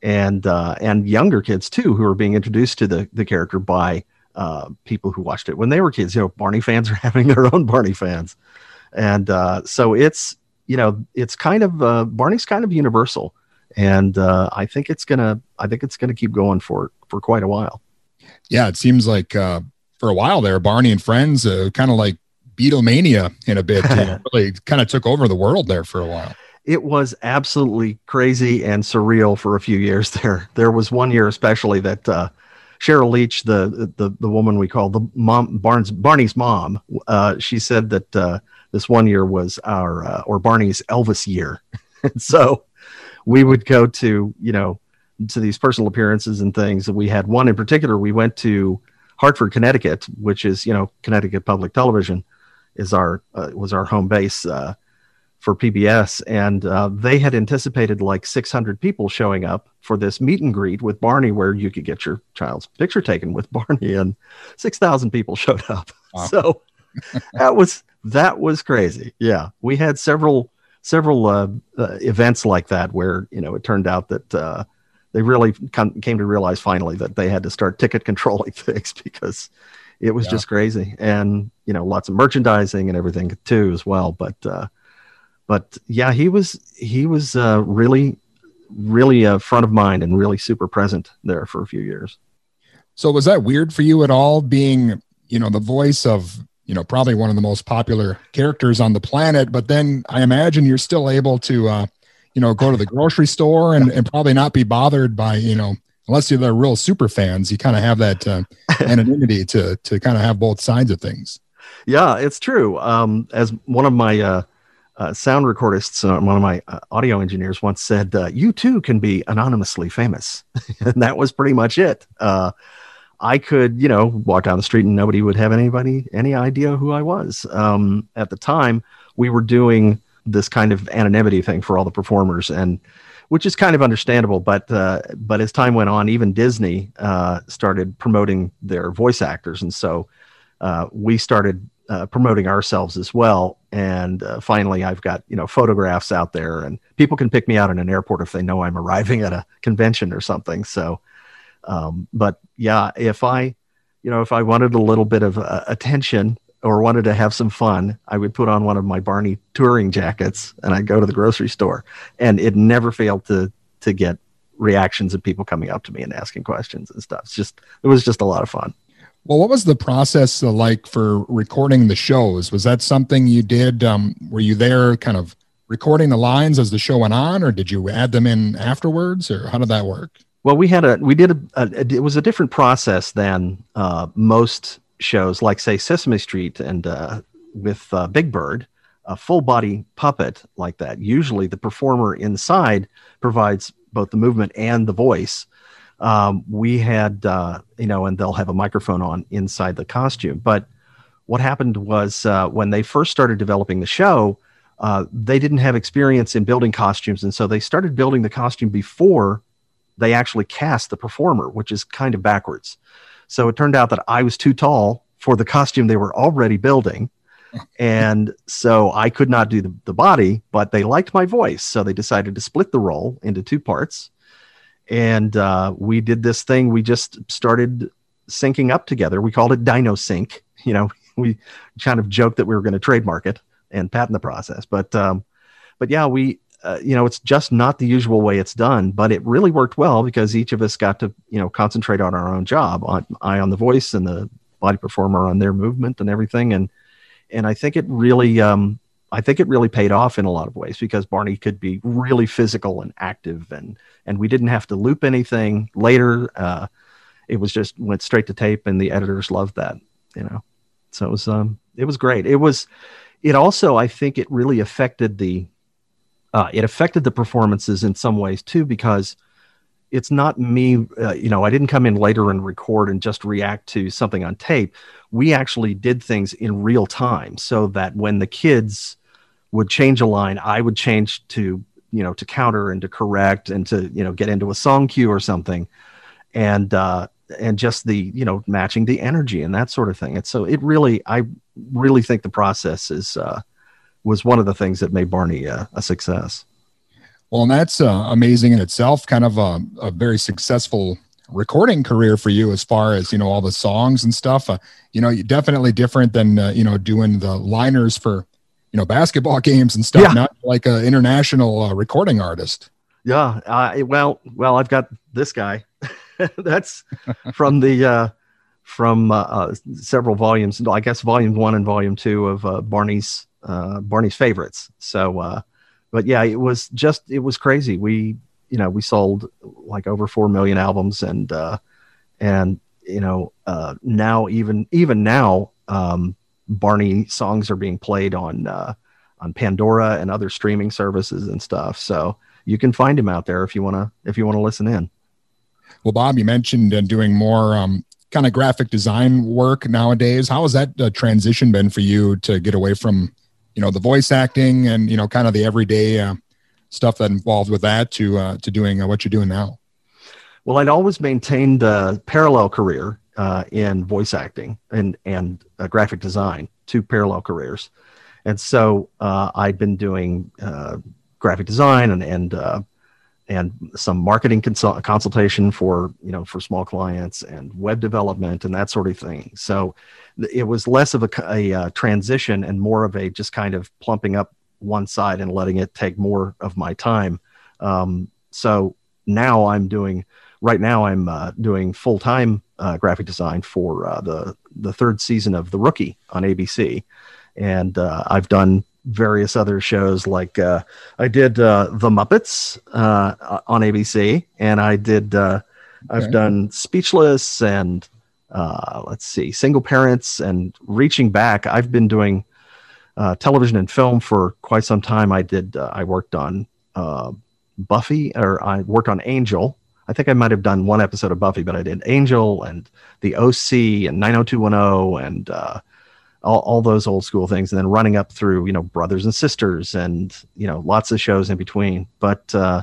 and uh, and younger kids too who are being introduced to the the character by uh, people who watched it when they were kids. You know, Barney fans are having their own Barney fans, and uh, so it's you know it's kind of uh, Barney's kind of universal, and uh, I think it's gonna I think it's gonna keep going for for quite a while. Yeah, it seems like uh, for a while there, Barney and Friends uh, kind of like Beatlemania in a bit. really kind of took over the world there for a while it was absolutely crazy and surreal for a few years there. There was one year especially that uh, Sheryl Leach, the, the the woman we call the mom Barnes Barney's mom, uh, she said that uh, this one year was our uh, or Barney's Elvis year, and so we would go to you know to these personal appearances and things. We had one in particular. We went to Hartford, Connecticut, which is you know Connecticut Public Television is our uh, was our home base uh, for PBS, and uh, they had anticipated like 600 people showing up for this meet and greet with Barney, where you could get your child's picture taken with Barney, and 6,000 people showed up. Wow. So that was that was crazy. Yeah, we had several several uh, uh, events like that where you know it turned out that uh, they really come, came to realize finally that they had to start ticket controlling things because it was Yeah. just crazy, and you know, lots of merchandising and everything too as well. But uh, but yeah, he was he was uh, really really a front of mind and really super present there for a few years. So was that weird for you at all being, you know, the voice of, you know, probably one of the most popular characters on the planet, but then I imagine you're still able to uh, you know, go to the grocery store and, and probably not be bothered by, you know, unless you're the real super fans, you kind of have that uh, anonymity to to kind of have both sides of things. Yeah, it's true. Um, as one of my uh, uh, sound recordists, uh, one of my uh, audio engineers once said, uh, "You too can be anonymously famous," and that was pretty much it. Uh, I could, you know, walk down the street and nobody would have anybody any idea who I was. Um, at the time, we were doing this kind of anonymity thing for all the performers, and which is kind of understandable. But uh, but as time went on, even Disney started promoting their voice actors, and so we started uh, promoting ourselves as well. And uh, finally, I've got you know photographs out there, and people can pick me out in an airport if they know I'm arriving at a convention or something. So, um, but yeah, if I, you know, if I wanted a little bit of uh, attention or wanted to have some fun, I would put on one of my Barney touring jackets and I'd go to the grocery store, and it never failed to to get reactions of people coming up to me and asking questions and stuff. It's just it was just a lot of fun. Well, what was the process uh, like for recording the shows? Was that something you did? Um, were you there kind of recording the lines as the show went on, or did you add them in afterwards, or how did that work? Well, we had a we did a, a it was a different process than uh, most shows, like say Sesame Street and uh, with uh, Big Bird, a full body puppet like that. Usually, the performer inside provides both the movement and the voice. Um, we had uh, you know, and they'll have a microphone on inside the costume. But what happened was uh, when they first started developing the show. Uh, they didn't have experience in building costumes, and so they started building the costume before they actually cast the performer, which is kind of backwards. So it turned out that I was too tall for the costume they were already building. And so I could not do the, the body, but they liked my voice. So they decided to split the role into two parts. And uh, we did this thing. We just started syncing up together. We called it Dino Sync. You know, we kind of joked that we were going to trademark it and patent the process. But, um, but yeah, we, uh, you know, it's just not the usual way it's done, but it really worked well because each of us got to, you know, concentrate on our own job. On I on the voice and the body performer on their movement and everything, and and I think it really, um, I think it really paid off in a lot of ways because Barney could be really physical and active, and and we didn't have to loop anything later. Uh, it was just went straight to tape, and the editors loved that, you know. So it was, um, it was great. It was, it also, I think, it really affected the uh, it affected the performances in some ways too because it's not me uh, you know i didn't come in later and record and just react to something on tape we actually did things in real time so that when the kids would change a line i would change to you know to counter and to correct and to you know get into a song cue or something and uh and just the you know matching the energy and that sort of thing and so it really i really think the process is uh was one of the things that made Barney uh, a success. Well, and that's uh, amazing in itself. Kind of a, a, very successful recording career for you, as far as you know, all the songs and stuff. Uh, you know, definitely different than uh, you know doing the liners for you know basketball games and stuff. Yeah. Not like an international uh, recording artist. Yeah. Uh, well, well, I've got this guy. that's from the uh, from uh, uh, several volumes. I guess volume one and volume two of uh, Barney's uh, Barney's favorites. So, uh, but yeah, it was just it was crazy. We you know we sold like over four million albums, and uh, and you know uh, now even even now um, Barney songs are being played on uh, on Pandora and other streaming services and stuff. So you can find him out there if you want to if you want to listen in. Well, Bob, you mentioned uh, doing more um, kind of graphic design work nowadays. How has that uh, transition been for you to get away from, you know, the voice acting and you know, kind of the everyday uh, stuff that involved with that to uh, to doing uh, what you're doing now? Well, I'd always maintained a parallel career uh, in voice acting and and uh, graphic design, two parallel careers, and so uh, I'd been doing uh, graphic design and and uh, and some marketing consult- consultation for you know for small clients and web development and that sort of thing. So it was less of a uh, transition and more of a just kind of plumping up one side and letting it take more of my time. Um, so now I'm doing right now I'm uh, doing full time uh, graphic design for uh, the the third season of The Rookie on ABC, and uh, I've done various other shows like uh, I did uh, The Muppets uh, on ABC, and I did uh, I've done Speechless and uh, let's see, Single Parents and Reaching Back. I've been doing uh, television and film for quite some time. I did uh, I worked on uh, Buffy, or I worked on Angel. I think I might have done one episode of Buffy, but I did Angel and the OC and 90210 and uh, all, all those old school things, and then running up through you know Brothers and Sisters and you know lots of shows in between. But uh,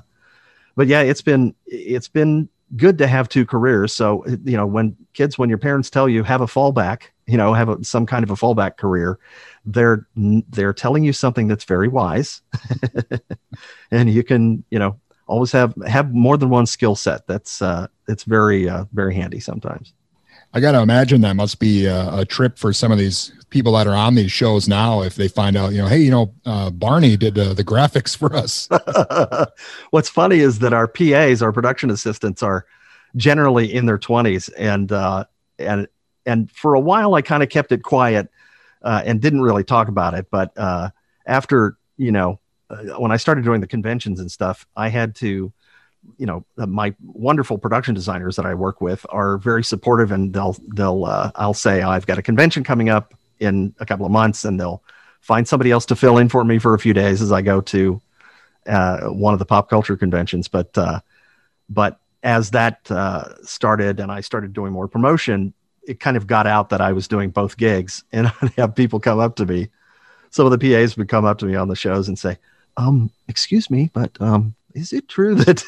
but yeah, it's been it's been good to have two careers. So you know when kids, when your parents tell you have a fallback, you know have a, some kind of a fallback career, they're they're telling you something that's very wise, and you can you know always have have more than one skill set. That's uh, it's very uh, very handy sometimes. I got to imagine that must be a, a trip for some of these people that are on these shows now if they find out, you know, hey, you know, uh, Barney did uh, the graphics for us. What's funny is that our PAs, our production assistants, are generally in their twenties, and uh, and and for a while I kind of kept it quiet uh, and didn't really talk about it. But uh, after you know, uh, when I started doing the conventions and stuff, I had to, you know, uh, my wonderful production designers that I work with are very supportive, and they'll they'll uh, I'll say I've got a convention coming up in a couple of months, and they'll find somebody else to fill in for me for a few days as I go to uh, one of the pop culture conventions. But uh, but as that uh, started and I started doing more promotion, it kind of got out that I was doing both gigs, and I'd have people come up to me. Some of the PAs would come up to me on the shows and say, "Um, excuse me, but um, is it true that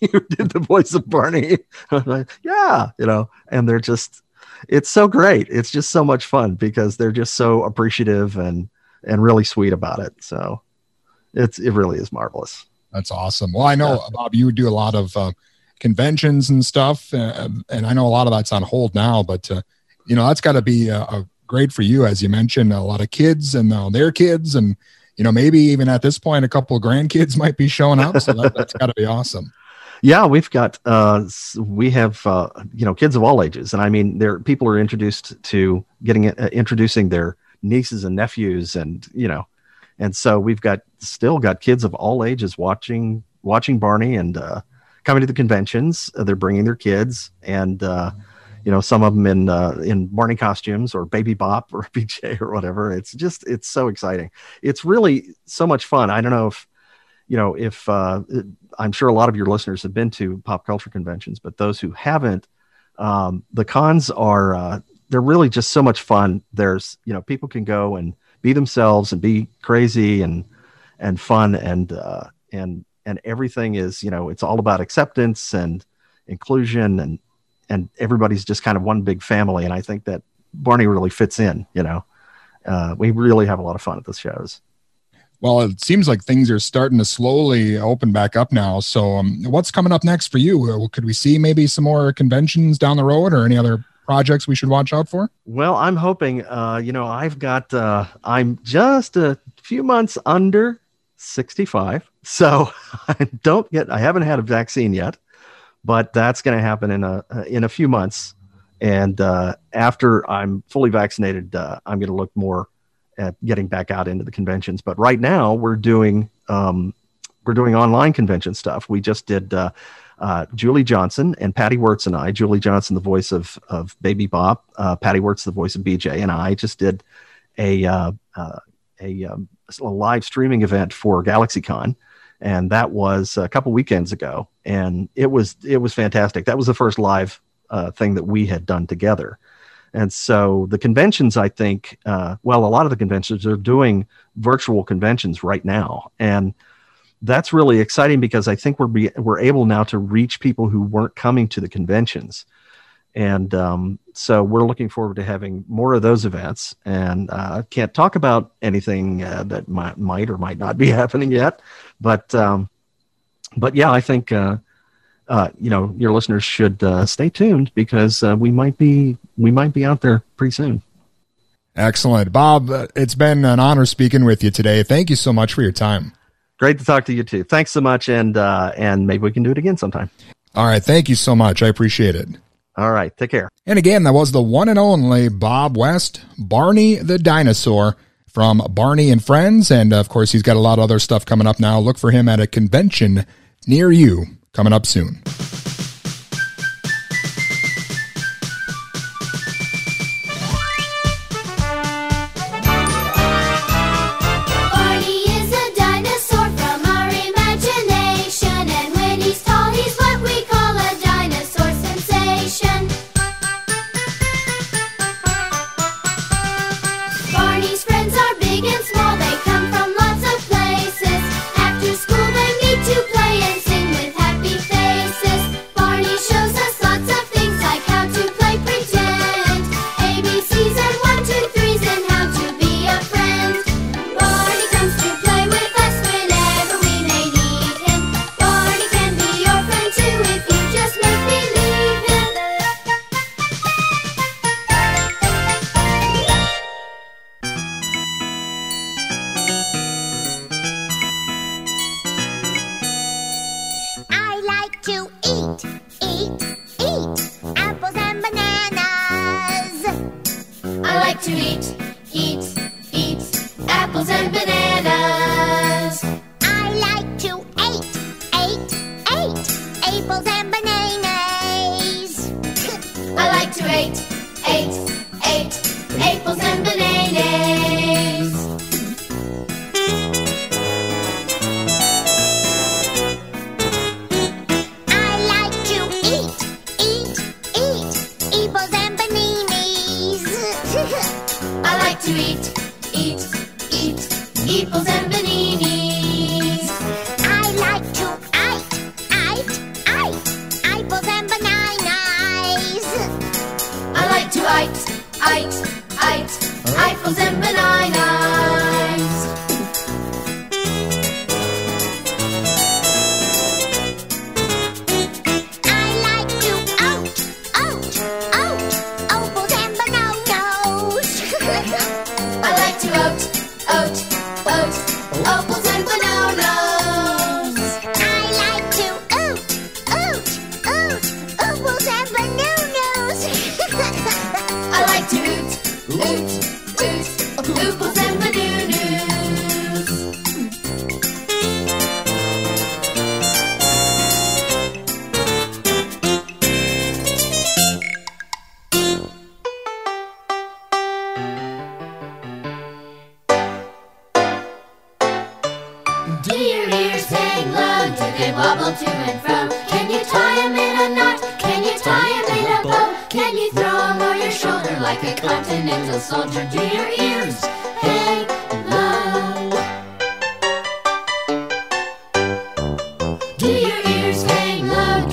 you did the voice of Barney?" Like, yeah, you know, and they're just, it's so great. It's just so much fun because they're just so appreciative and and really sweet about it. So it's it really is marvelous. That's awesome. Well, I know Bob, you do a lot of uh, conventions and stuff, uh, and I know a lot of that's on hold now. But uh, you know, that's got to be great for you, as you mentioned, a lot of kids and uh, their kids, and you know, maybe even at this point, a couple of grandkids might be showing up. So that, that's got to be awesome. Yeah, we've got uh, we have uh, you know kids of all ages, and I mean, there people are introduced to getting uh, introducing their nieces and nephews, and you know, and so we've got still got kids of all ages watching watching Barney and uh, coming to the conventions. They're bringing their kids, and uh, you know, some of them in uh, in Barney costumes or Baby Bop or BJ or whatever. It's just it's so exciting. It's really so much fun. I don't know if you know if uh, i'm sure a lot of your listeners have been to pop culture conventions but those who haven't um, the cons are uh, they're really just so much fun there's you know people can go and be themselves and be crazy and and fun and uh, and and everything is you know it's all about acceptance and inclusion and and everybody's just kind of one big family and i think that barney really fits in you know uh, we really have a lot of fun at the shows Well, it seems like things are starting to slowly open back up now. So, um, what's coming up next for you? Uh, Could we see maybe some more conventions down the road, or any other projects we should watch out for? Well, I'm hoping. Uh, you know, I've got. Uh, I'm just a few months under 65, so I don't get. I haven't had a vaccine yet, but that's going to happen in a in a few months. And uh, after I'm fully vaccinated, uh, I'm going to look more at getting back out into the conventions. But right now, we're doing um, we're doing online convention stuff. We just did uh, uh, Julie Johnson and Patty Wirtz and I. Julie Johnson, the voice of of Baby Bop. Uh, Patty Wirtz, the voice of BJ, and I just did a uh, uh, a, um, a live streaming event for GalaxyCon, and that was a couple weekends ago, and it was it was fantastic. That was the first live uh, thing that we had done together. And so the conventions, I think, uh, well, a lot of the conventions are doing virtual conventions right now, and that's really exciting because I think we're be, we're able now to reach people who weren't coming to the conventions, and um, so we're looking forward to having more of those events. And uh, can't talk about anything uh, that might, might or might not be happening yet, but um, but yeah, I think uh, uh, you know your listeners should uh, stay tuned because uh, we might be we might be out there pretty soon. Excellent. Bob, uh, it's been an honor speaking with you today. Thank you so much for your time. Great to talk to you too. Thanks so much, and uh, and maybe we can do it again sometime. All right. Thank you so much. I appreciate it. All right. Take care. And again, that was the one and only Bob West, Barney the Dinosaur from Barney and Friends. And of course, he's got a lot of other stuff coming up now. Look for him at a convention near you coming up soon. Wobble to and? Can you tie 'em in a knot? Can you tie 'em in a bow? Can you throw 'em over your shoulder like a continental soldier? Do your ears hang low?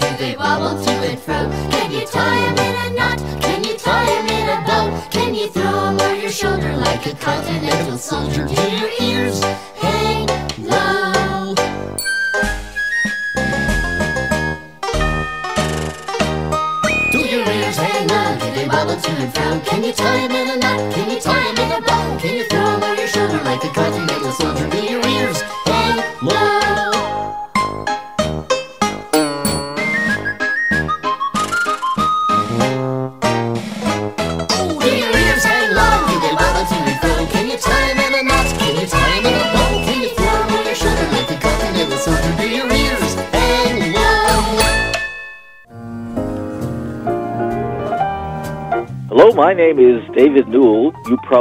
Do they wobble to and? Can you tie in a knot? Can you tie in a bow? Can you throw 'em over your shoulder like a continental soldier? Do your ears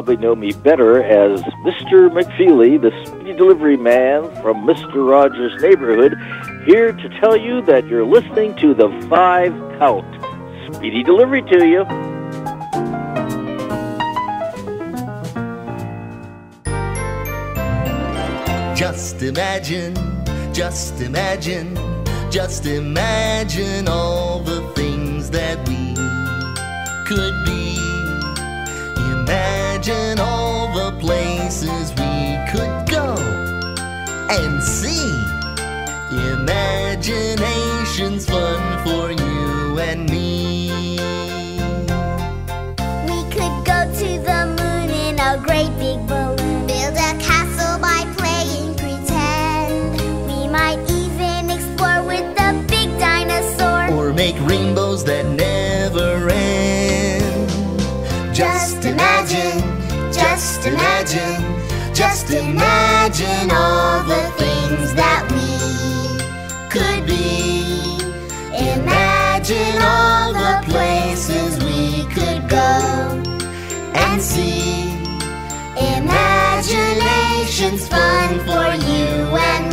probably know me better as Mr. McFeely, the speedy delivery man from Mr. Rogers' neighborhood, here to tell you that you're listening to the Five Count. Speedy delivery to you. Just imagine, just imagine, just imagine all the things that we could see. Imagination's fun for you and me. We could go to the moon in a great big balloon. Build a castle by playing pretend. We might even explore with the big dinosaur. Or make rainbows that never end. Just imagine, just imagine, just imagine all the go and see. Imagination's fun for you and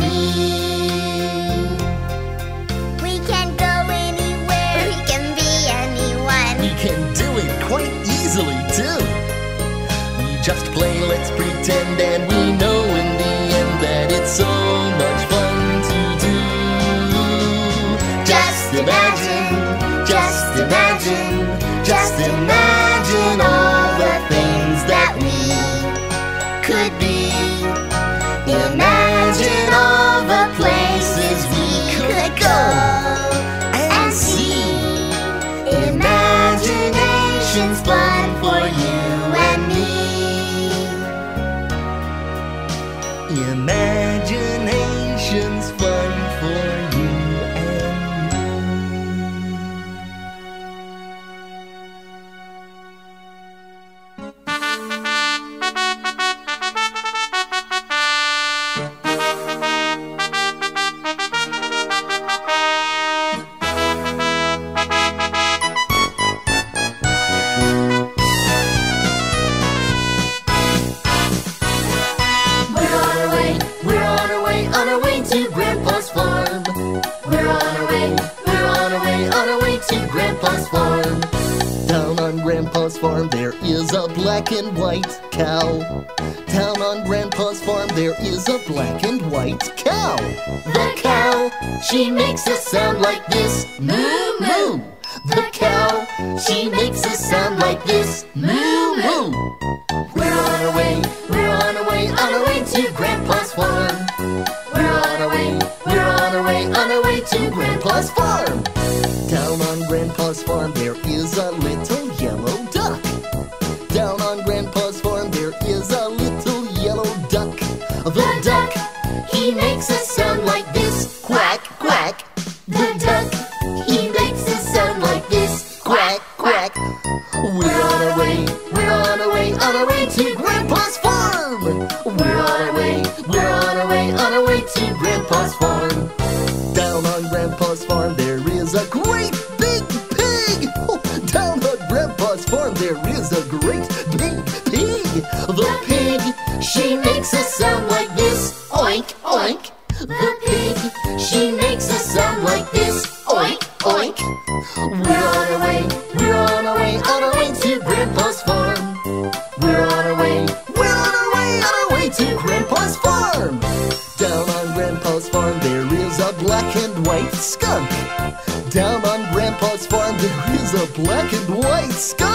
black and white cow. Down on Grandpa's farm there is a black and white cow. The cow, she makes a sound like this, moo moo. The cow, she makes a sound like this, moo moo. We're on our way, we're on our way, on our way to Grandpa's farm. We're on our way, we're on our way, on our way to Grandpa's farm. Down on Grandpa's farm there is a little makes a sound like this, oink oink. The pig, she makes a sound like this, oink oink. We're on our way, we're on our way, on our way to Grandpa's farm. We're on our way, We're on our way, on our way to Grandpa's farm. Down on Grandpa's farm there is a black and white skunk. Down on Grandpa's farm there is a black and white skunk.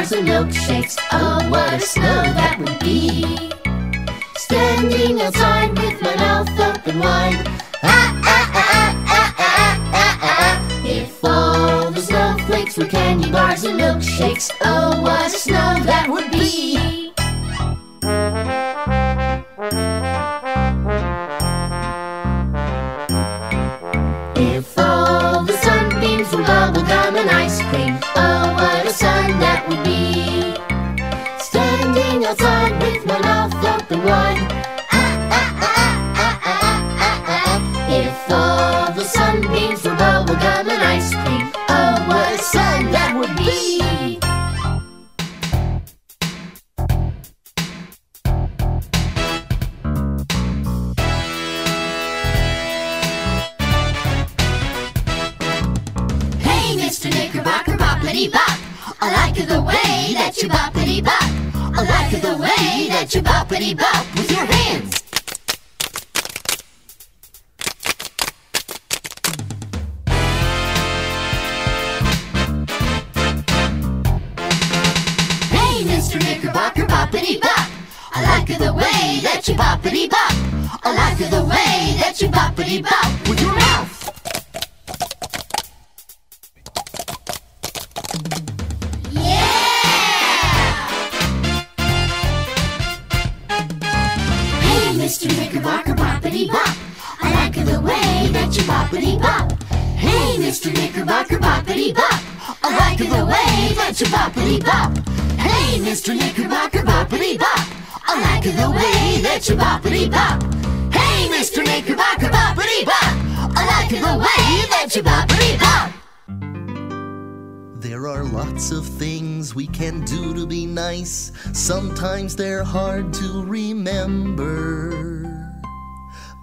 bars and milkshakes. Oh, what a snow that would be! Standing outside with my mouth open wide. Ah ah ah, ah, ah, ah, ah, ah, ah, ah, If all the snowflakes were candy bars and milkshakes, oh, what a snow that would be!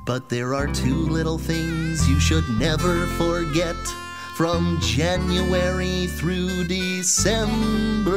But there are two little things you should never forget from January through December.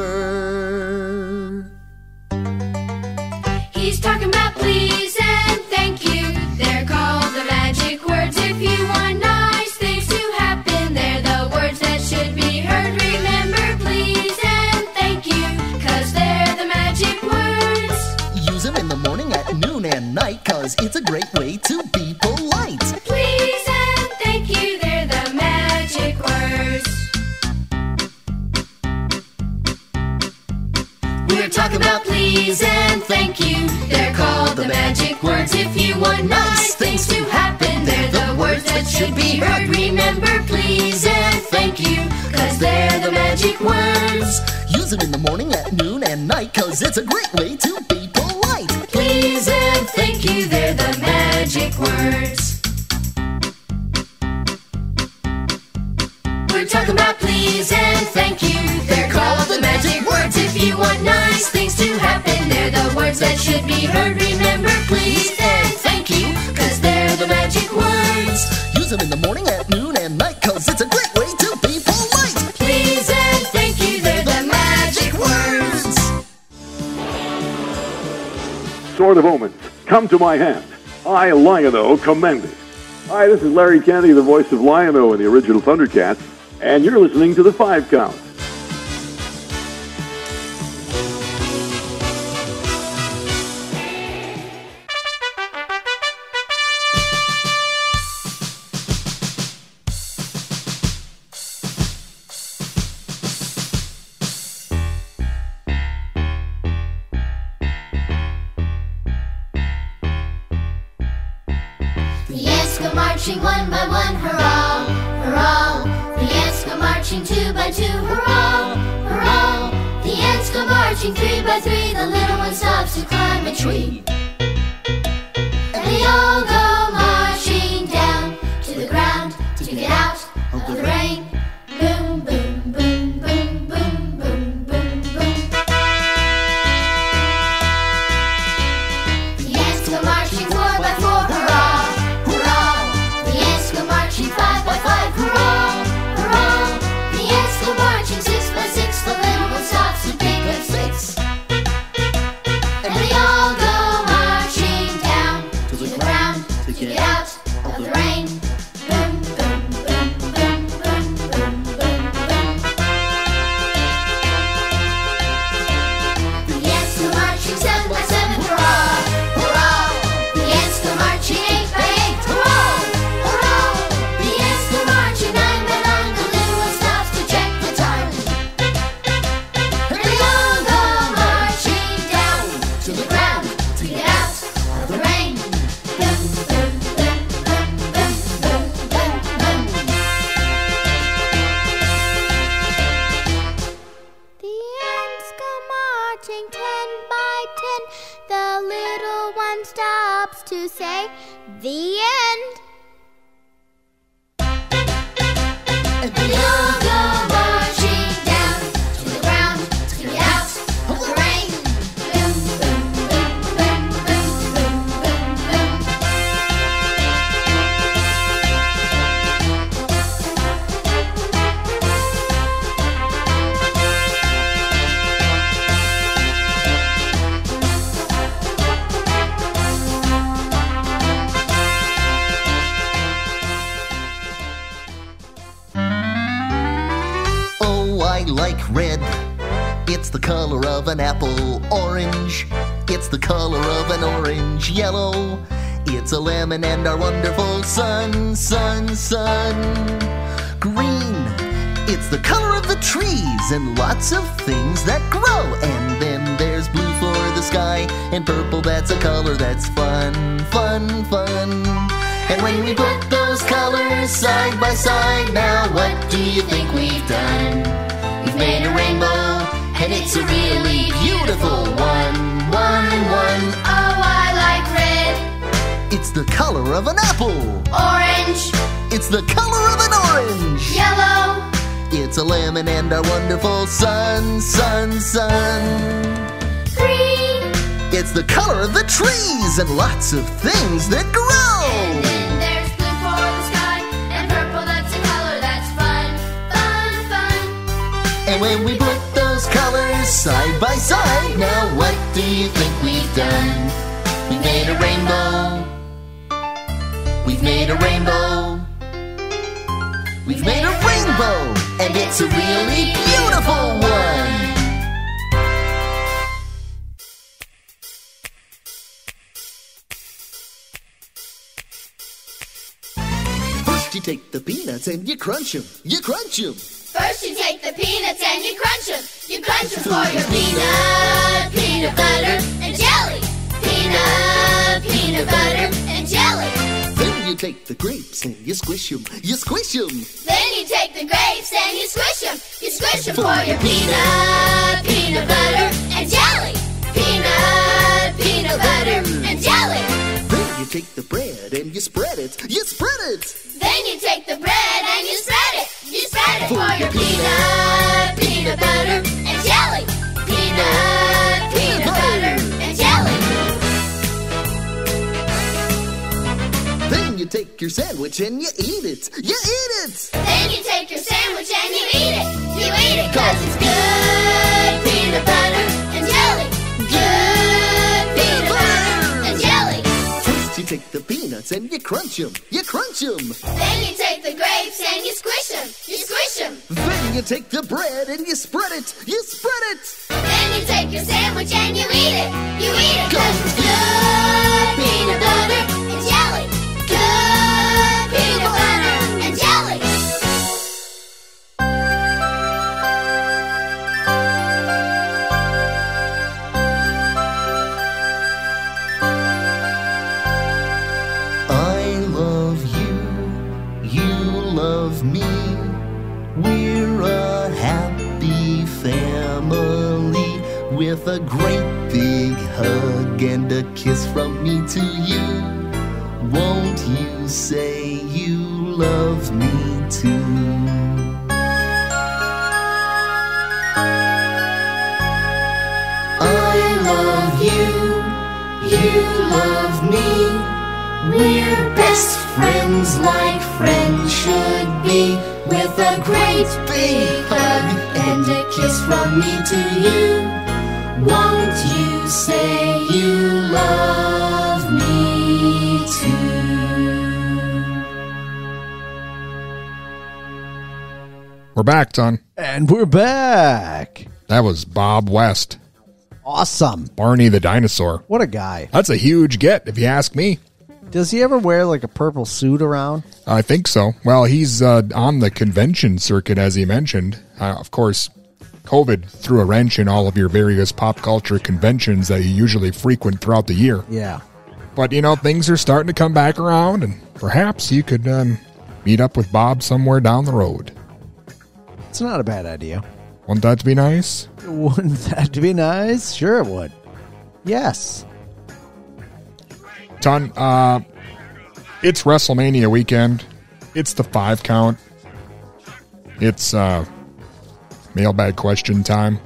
Sword of Omens. Come to my hand. I, Lion-O, command it. Hi, this is Larry Kenney, the voice of Lion-O in the original Thundercats, and you're listening to The Five Count. Lots of things that grow. And then there's blue for the sky and purple. That's a color that's fun, fun, fun. And when we put those colors side by side, now what do you think we've done? We've made a rainbow, and it's a really beautiful one. One, one. Oh, I like red, It's the color of an apple. orange, It's the color of an orange. yellow, It's a lemon and our wonderful sun, sun, sun. green. It's the color of the trees and lots of things that grow. And then there's blue for the sky and purple. That's a color that's fun, fun, fun. And when we put those colors side by side, now what do you think we've done? We've made a rainbow. We've made a rainbow. We've made a rainbow, and it's a really beautiful one. First you take the peanuts and you crunch them. You crunch them. First you take the peanuts and you crunch them. You crunch them for your peanut, peanut butter and jelly. Peanut, peanut butter and jelly. Then you take the grapes and you squish them. You squish them. Then you take the grapes and you squish them. You squish them for your peanut, peanut butter and jelly. Peanut, peanut butter and jelly. Then you take the bread and you spread it. You spread it. Then you take the bread and you spread it. You spread it for your peanut, peanut butter and jelly. Peanut you take your sandwich and you eat it. You eat it. Then you take your sandwich and you eat it. You eat it cause it's good peanut butter and jelly. Good peanut butter and jelly. First you take the peanuts and you crunch them. You crunch them. Then you take the grapes and you squish them. You squish them. Then you take the bread and you spread it. You spread it. Then you take your sandwich and you eat it. You eat it cause it's good peanut butter and jelly. And jelly. I love you. You love me. We're a happy family with a great big hug and a kiss from me to you. Won't you say love me too? I love you, you love me. We're best friends like friends should be. With a great big hug and a kiss from me to you. Won't you say you love me too? We're back, son. And we're back. That was Bob West. Awesome. Barney the dinosaur. What a guy. That's a huge get, if you ask me. Does he ever wear like a purple suit around? I think so. Well, he's uh, on the convention circuit, as he mentioned. Uh, of course, COVID threw a wrench in all of your various pop culture conventions that you usually frequent throughout the year. Yeah. But, you know, things are starting to come back around, and perhaps you could um, meet up with Bob somewhere down the road. It's not a bad idea. Wouldn't that be nice? Wouldn't that be nice? Sure, it would. Yes. Ton, uh, it's WrestleMania weekend. It's the five count. It's uh, mailbag question time.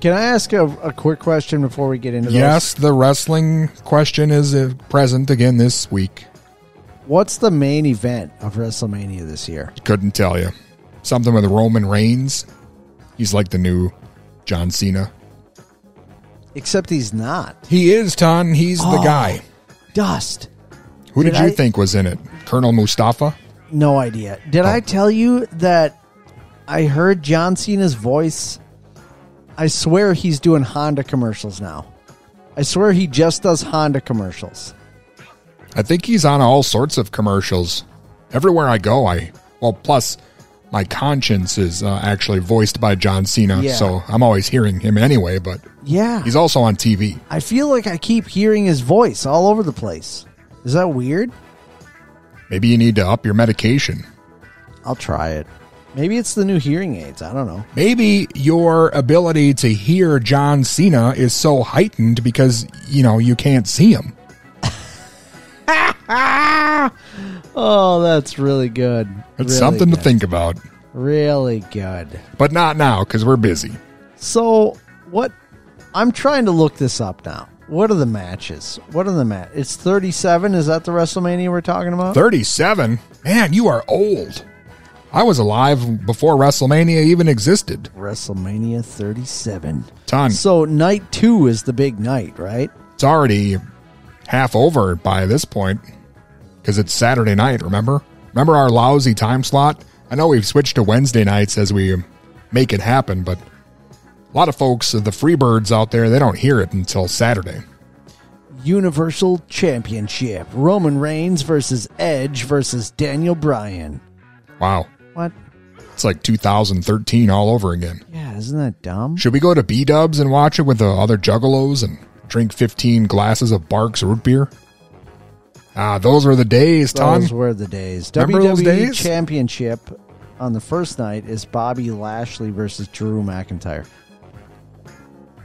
Can I ask a, a quick question before we get into those? Yes, the wrestling question is uh, present again this week. What's the main event of WrestleMania this year? Couldn't tell you. Something with Roman Reigns. He's like the new John Cena. Except he's not. He is, Ton. He's the Oh, guy. Dust. Who did, Did you I- think was in it? Colonel Mustafa? No idea. Did I oh. tell you that I heard John Cena's voice? I swear he's doing Honda commercials now. I swear he just does Honda commercials. I think he's on all sorts of commercials. Everywhere I go, I well. Plus, my conscience is uh, actually voiced by John Cena, Yeah. so I'm always hearing him anyway. But Yeah. he's also on TV. I feel like I keep hearing his voice all over the place. Is that weird? Maybe you need to up your medication. I'll try it. Maybe it's the new hearing aids. I don't know. Maybe your ability to hear John Cena is so heightened because you know you can't see him. Oh, that's really good. It's Really something to think about, Really good. but not now because we're busy. So, what? I'm trying to look this up now. What are the matches? What are the match? It's 37. Is that the WrestleMania we're talking about? 37? Man, you are old. I was alive before WrestleMania even existed. WrestleMania 37. Ton. So, night two is the big night, right? It's already half over by this point because it's Saturday night, remember? Remember our lousy time slot? I know we've switched to Wednesday nights as we make it happen, but a lot of folks, of the Freebirds out there, they don't hear it until Saturday. Universal Championship. Roman Reigns versus Edge versus Daniel Bryan. Wow. What? It's like 2013 all over again. Yeah, isn't that dumb? Should we go to B Dubs and watch it with the other juggalos and drink 15 glasses of Barq's root beer? Ah, those were the days, Ton. Those were the days. Remember WWE those days? Championship on the first night is Bobby Lashley versus Drew McIntyre.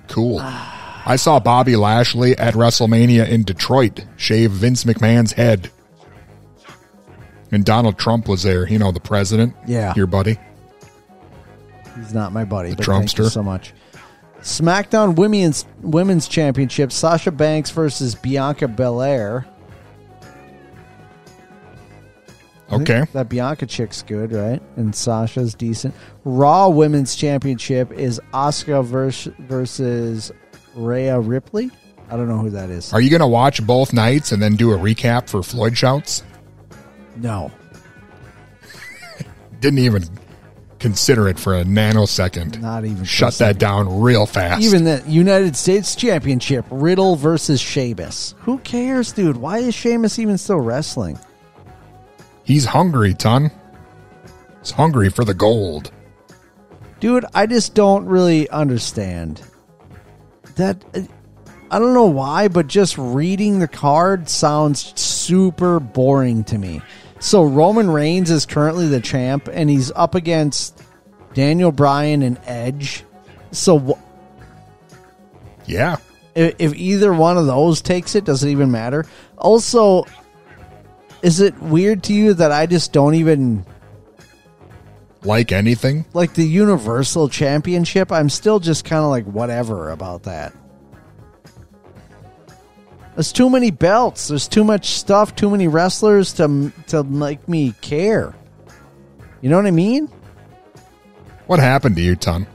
Cool. I saw Bobby Lashley at WrestleMania in Detroit shave Vince McMahon's head. And Donald Trump was there, you know, the president. Yeah. Your buddy. He's not my buddy, The but thank you Trumpster. so much. SmackDown Women's Women's Championship: Sasha Banks versus Bianca Belair. I Okay. that Bianca chick's good, right? And Sasha's decent. Raw Women's Championship is Asuka vers- versus Rhea Ripley. I don't know who that is. Are you going to watch both nights and then do a recap for Floyd Shouts? No. Didn't even consider it for a nanosecond. Not even. Shut that down real fast. Even the United States Championship, Riddle versus Sheamus. Who cares, dude? Why is Sheamus even still wrestling? He's hungry, Ton. He's hungry for the gold. Dude, I just don't really understand. That I don't know why, but just reading the card sounds super boring to me. So Roman Reigns is currently the champ and he's up against Daniel Bryan and Edge. So wh- Yeah. if, if either one of those takes it, does it even matter? Also, is it weird to you that I just don't even Like anything? like the Universal Championship? I'm still just kind of like whatever about that. There's too many belts. There's too much stuff. Too many wrestlers to to make me care. You know what I mean? What happened to you, Ton?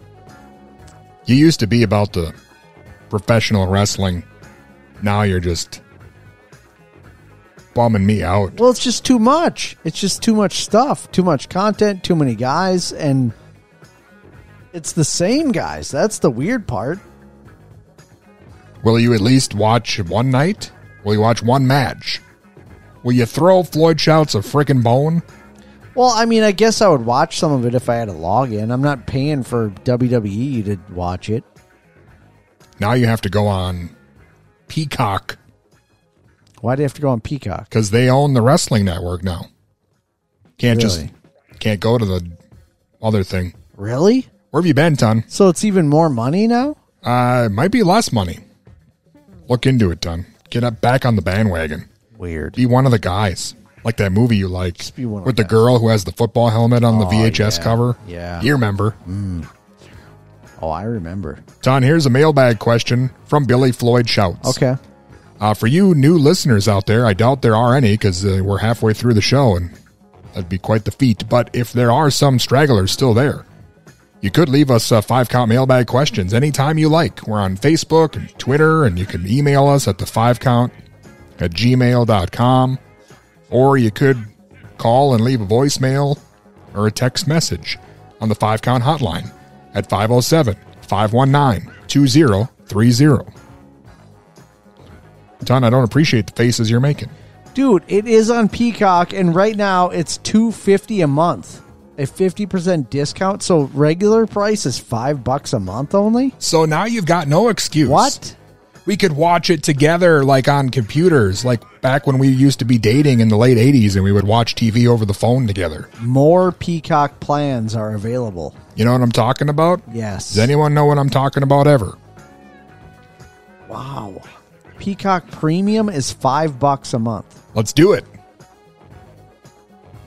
You used to be about the professional wrestling. Now you're just bumming me out. Well, it's just too much. It's just too much stuff, too much content, too many guys, and it's the same guys. That's the weird part. Will you at least watch one night? Will you watch one match? Will you throw Floyd Shouts a frickin' bone? Well, I mean, I guess I would watch some of it if I had a login. I'm not paying for WWE to watch it. Now you have to go on Peacock Why do you have to go on Peacock? because they own the wrestling network now. Can't just can't go to the other thing. Really? Where have you been, Ton? So it's even more money now? Uh, it might be less money. Look into it, Ton. Get up back on the bandwagon. Weird. Be one of the guys. Like that movie you liked be one of with the the girl who has the football helmet on the Oh, VHS yeah. cover. Yeah. You remember. Oh, I remember. Ton, here's a mailbag question from Billy Floyd Shouts. Okay. Uh, for you new listeners out there, I doubt there are any because uh, we're halfway through the show and that'd be quite the feat. But if there are some stragglers still there, you could leave us uh, five count mailbag questions anytime you like. We're on Facebook and Twitter, and you can email us at the five count at gmail.com. Or you could call and leave a voicemail or a text message on the five count hotline at 507 519 2030. Don, I don't appreciate the faces you're making. Dude, it is on Peacock, and right now it's two fifty a month, a fifty percent discount. So regular price is five bucks a month only. So now you've got no excuse. What? We could watch it together, like on computers, like back when we used to be dating in the late 80s and we would watch TV over the phone together. More Peacock plans are available. You know what I'm talking about? Yes. Does anyone know what I'm talking about ever? Wow. Peacock Premium is five bucks a month. Let's do it.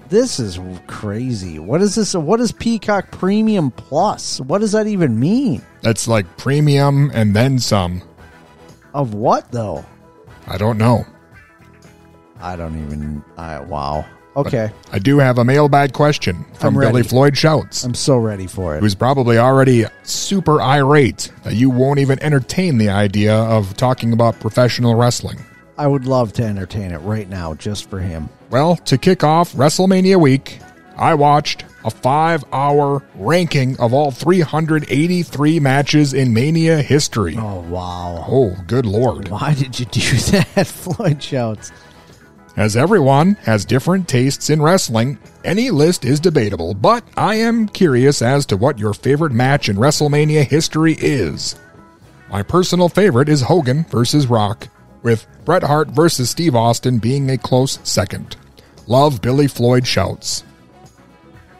This is crazy. What is this? What is Peacock Premium Plus? What does that even mean? That's like premium and then some. Of what though? I don't know. I don't even. I wow. Okay, I do have a mailbag question from. Billy Floyd Shouts, I'm so ready for it. who's probably already super irate that you won't even entertain the idea of talking about professional wrestling. I would love to entertain it right now, just for him. Well, to kick off WrestleMania week, I watched a five hour ranking of all 383 matches in Mania history. Oh wow! Oh, good lord. Why did you do that? Floyd shouts. As everyone has different tastes in wrestling, any list is debatable, but I am curious as to what your favorite match in WrestleMania history is. My personal favorite is Hogan versus Rock, with Bret Hart versus Steve Austin being a close second. Love Billy Floyd shouts.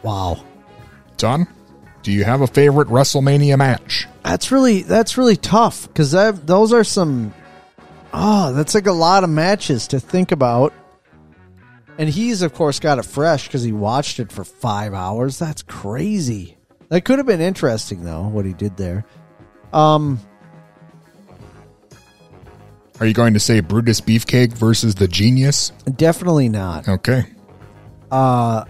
Wow. John, do you have a favorite WrestleMania match? That's really that's really tough because those are some. Oh, that's like a lot of matches to think about. And he's of course got it fresh because he watched it for five hours. That's crazy. That could have been interesting though what he did there. Um, Are you going to say Brutus Beefcake versus the Genius? definitely not. Okay. Uh,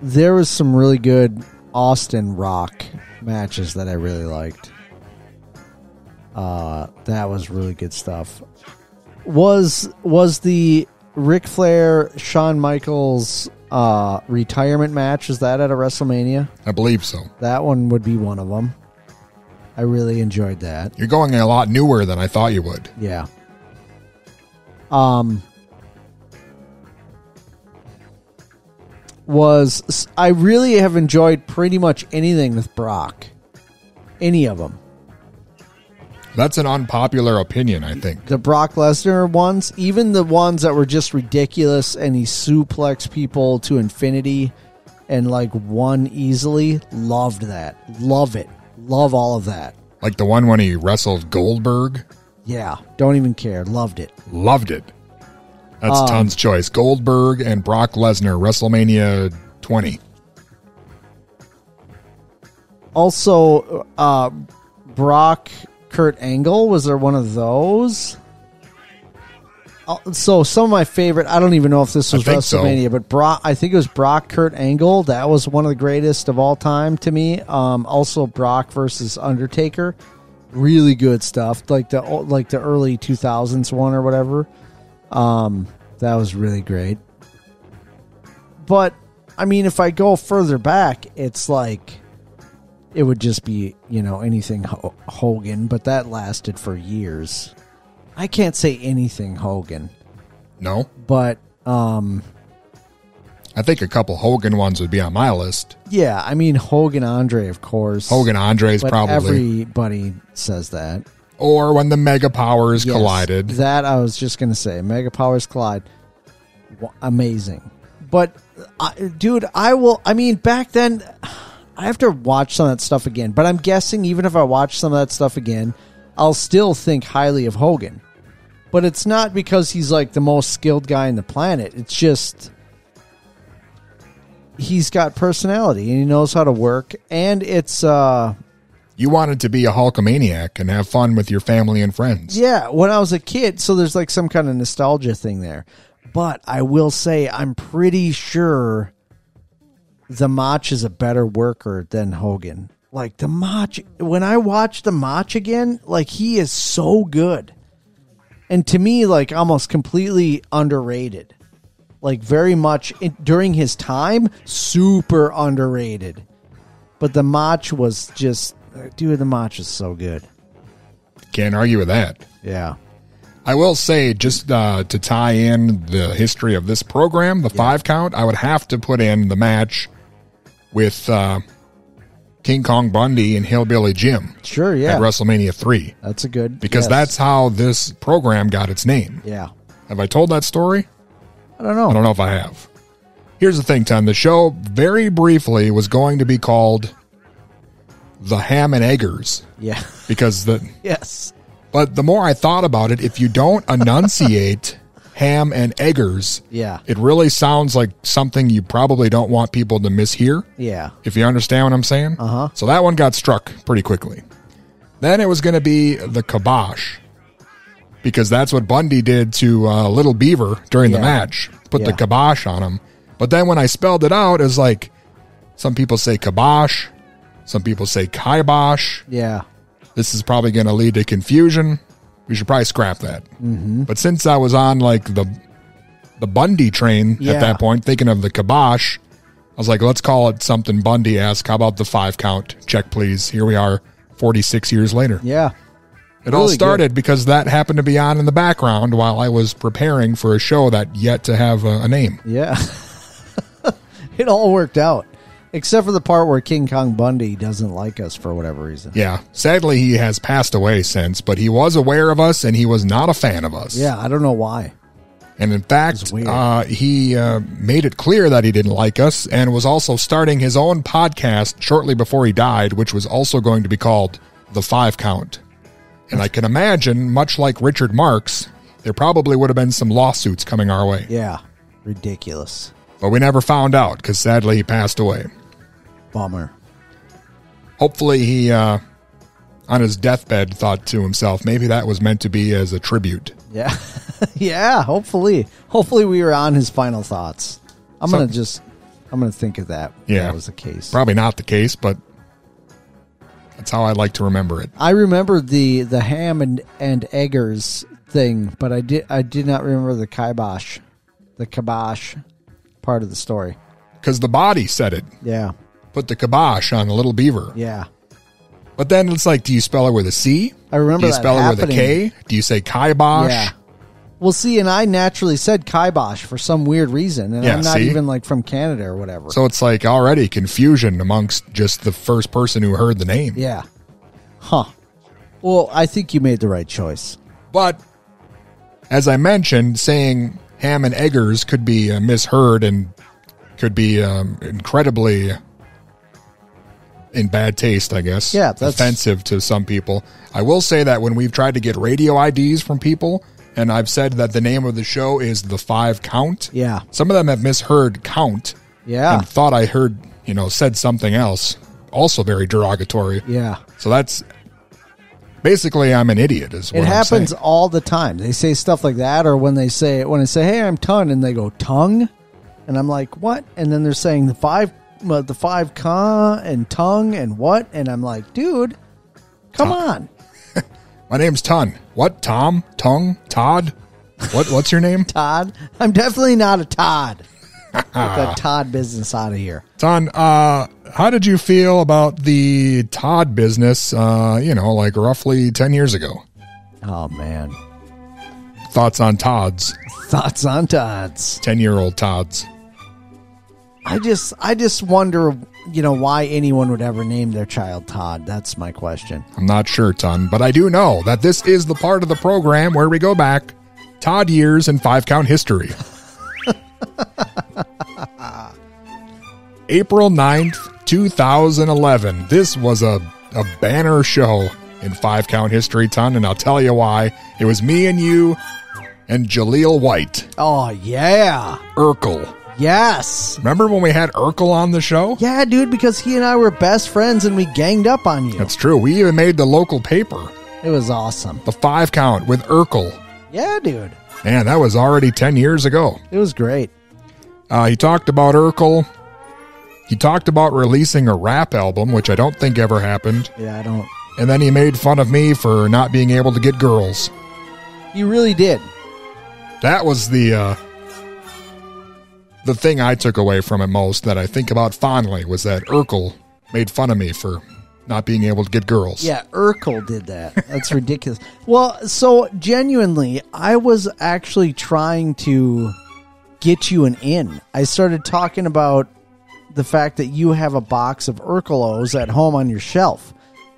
there was some really good Austin Rock matches that I really liked. Uh, that was really good stuff. Was was the Ric Flair Shawn Michaels uh, retirement match? Is that at a WrestleMania? I believe so. That one would be one of them. I really enjoyed that. You're going a lot newer than I thought you would. Yeah. Um was I really have enjoyed pretty much anything with Brock. Any of them. That's an unpopular opinion, I think. The Brock Lesnar ones, even the ones that were just ridiculous and he suplex people to infinity and like won easily, loved that. Love it. Love all of that. Like the one when he wrestled Goldberg. Yeah, don't even care. Loved it. Loved it. That's Um, Ton's choice. Goldberg and Brock Lesnar, WrestleMania 20. Also, uh, Brock Kurt Angle was there one of those? Uh, So some of my favorite. I don't even know if this was think so. WrestleMania, but Brock. I think it was Brock Kurt Angle. That was one of the greatest of all time to me. Um, also Brock versus Undertaker. Really good stuff. Like the like the early two thousands one or whatever. Um, that was really great. But I mean, if I go further back, it's like it would just be you know anything Ho- Hogan, but that lasted for years. I can't say anything Hogan, No? but um, I think a couple Hogan ones would be on my list. yeah, I mean Hogan Andre, of course. Hogan Andre's but probably. everybody says that. or when the mega powers Yes, collided. That I was just gonna say, Mega Powers collide, Wa- amazing. But, uh, dude, I will. I mean, back then, I have to watch some of that stuff again. But I'm guessing even if I watch some of that stuff again, I'll still think highly of Hogan. But it's not because he's like the most skilled guy in the planet. It's just he's got personality and he knows how to work and it's uh You wanted to be a Hulkamaniac and have fun with your family and friends. Yeah, when I was a kid, so there's like some kind of nostalgia thing there. But I will say, I'm pretty sure the Mach is a better worker than Hogan. Like the Mach, when I watch the Mach again, like he is so good. And to me, like almost completely underrated. Like very much in, during his time, super underrated. But the Mach was just, dude, the Mach is so good. Can't argue with that. Yeah. I will say, just uh, to tie in the history of this program, the five count, I would have to put in the match with uh, King Kong Bundy and Hillbilly Jim. Sure, yeah. At WrestleMania 3. That's a good. Because yes. that's how this program got its name. Yeah. Have I told that story? I don't know. I don't know if I have. Here's the thing, Tom. The show, very briefly, was going to be called The Ham and Eggers. Yeah. Because the. Yes. But the more I thought about it, if you don't enunciate ham and eggers, Yeah. it really sounds like something you probably don't want people to mishear. Yeah. If you understand what I'm saying. Uh huh. So that one got struck pretty quickly. Then it was going to be the kibosh because that's what Bundy did to uh, Little Beaver during the match. Put the kibosh on him. But then when I spelled it out, it was like some people say kibosh, some people say kibosh. Yeah. This is probably going to lead to confusion. We should probably scrap that. Mhm. But since I was on like the the Bundy train Yeah. at that point, thinking of the kibosh, I was like, let's call it something Bundy asked. How about the five count? Check, please. Here we are, 46 years later. Yeah. It all Really started because that happened to be on in the background while I was preparing for a show that yet to have a, a name. Yeah. it all worked out. Except for the part where King Kong Bundy doesn't like us for whatever reason. Yeah. Sadly, he has passed away since, but he was aware of us and he was not a fan of us. Yeah, I don't know why. And in fact, uh, he uh, made it clear that he didn't like us and was also starting his own podcast shortly before he died, which was also going to be called The Five Count. And I can imagine, much like Richard Marx, there probably would have been some lawsuits coming our way. Yeah. Ridiculous. But we never found out because sadly he passed away. Bummer. Hopefully, he, uh, on his deathbed, thought to himself, maybe that was meant to be as a tribute. Yeah. yeah, hopefully. Hopefully we were on his final thoughts. I'm going to just I'm going to think of that. Yeah. That was the case. Probably not the case, but that's how I like to remember it. I remember the the ham and and eggers thing, but I did I did not remember the kibosh, the kibosh part of the story. Because the body said it. Yeah, Put the kibosh on the little beaver. yeah. But then it's like, do you spell it with a C? I remember Do you that spell it with a K? Do you say kibosh? Yeah. Well, see, and I naturally said kibosh for some weird reason, and Yeah, I'm not see? even like from Canada or whatever. So it's like already confusion amongst just the first person who heard the name. yeah, huh? Well, I think you made the right choice. But as I mentioned, saying ham and eggers could be uh, misheard and could be um, incredibly in bad taste, I guess. Yeah, that's- offensive to some people. I will say that when we've tried to get radio IDs from people, and I've said that the name of the show is the Five Count. Yeah. Some of them have misheard count. Yeah. And thought I heard, you know, said something else, also very derogatory. Yeah. So that's basically I'm an idiot. Is what It I'm happens saying. all the time. They say stuff like that, or when they say when I say, "Hey, I'm ton," and they go tongue, and I'm like, "What?" And then they're saying the five, uh, the five ka and tongue and what, and I'm like, "Dude, come on, My name's Ton. What? Tom? Tongue? Todd? What? What's your name? Todd. I'm definitely not a Todd. Get that Todd business out of here." Ton. Uh, how did you feel about the Todd business? Uh, you know, like roughly ten years ago. Oh man, Thoughts on Todd's? thoughts on Todd's? Ten-year-old Todd's. I just, I just wonder, you know, why anyone would ever name their child Todd. That's my question. I'm not sure, Ton, but I do know that this is the part of the program where we go back Todd years in five count history. April 9th, 2011. This was a, a banner show in five count history ton, and I'll tell you why. It was me and you and Jaleel White. Oh yeah. Urkel. Yes. Remember when we had Urkel on the show? Yeah, dude, because he and I were best friends and we ganged up on you. That's true. We even made the local paper. It was awesome. The five count with Urkel. Yeah, dude. Man, that was already 10 years ago. It was great. Uh, he talked about Urkel. He talked about releasing a rap album, which I don't think ever happened. Yeah, I don't. And then he made fun of me for not being able to get girls. He really did. That was the uh, the thing I took away from it most that I think about fondly was that Urkel made fun of me for not being able to get girls. Yeah, Urkel did that. That's ridiculous. Well, so genuinely, I was actually trying to get you an in. I started talking about the fact that you have a box of Urkelos at home on your shelf.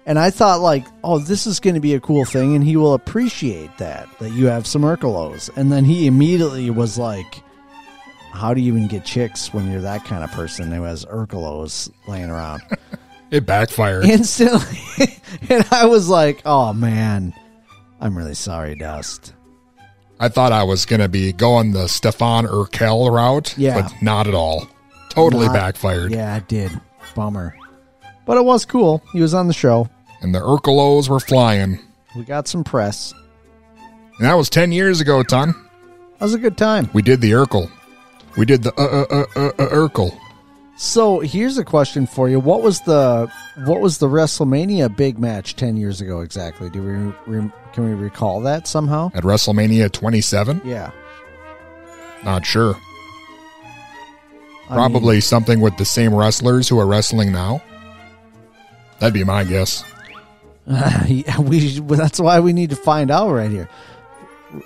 And I thought like, oh, this is going to be a cool thing and he will appreciate that that you have some Urkelos. And then he immediately was like, how do you even get chicks when you're that kind of person who has Urkelos laying around? It backfired. instantly. and I was like, oh man, I'm really sorry, Dust. I thought I was going to be going the Stefan Urquelle route, Yeah. but not at all. Totally Not- backfired. Yeah, it did. Bummer. But it was cool. He was on the show. And the Urkelos were flying. We got some press. And that was 10 years ago, Ton. That was a good time. We did the Urkel. We did the uh, uh, uh, uh, uh, Urkel. So here's a question for you: What was the what was the WrestleMania big match ten years ago exactly? Do we re, can we recall that somehow? At WrestleMania 27? Yeah, Not sure. I Probably something with the same wrestlers who are wrestling now. That'd be my guess. yeah, we that's why we need to find out right here.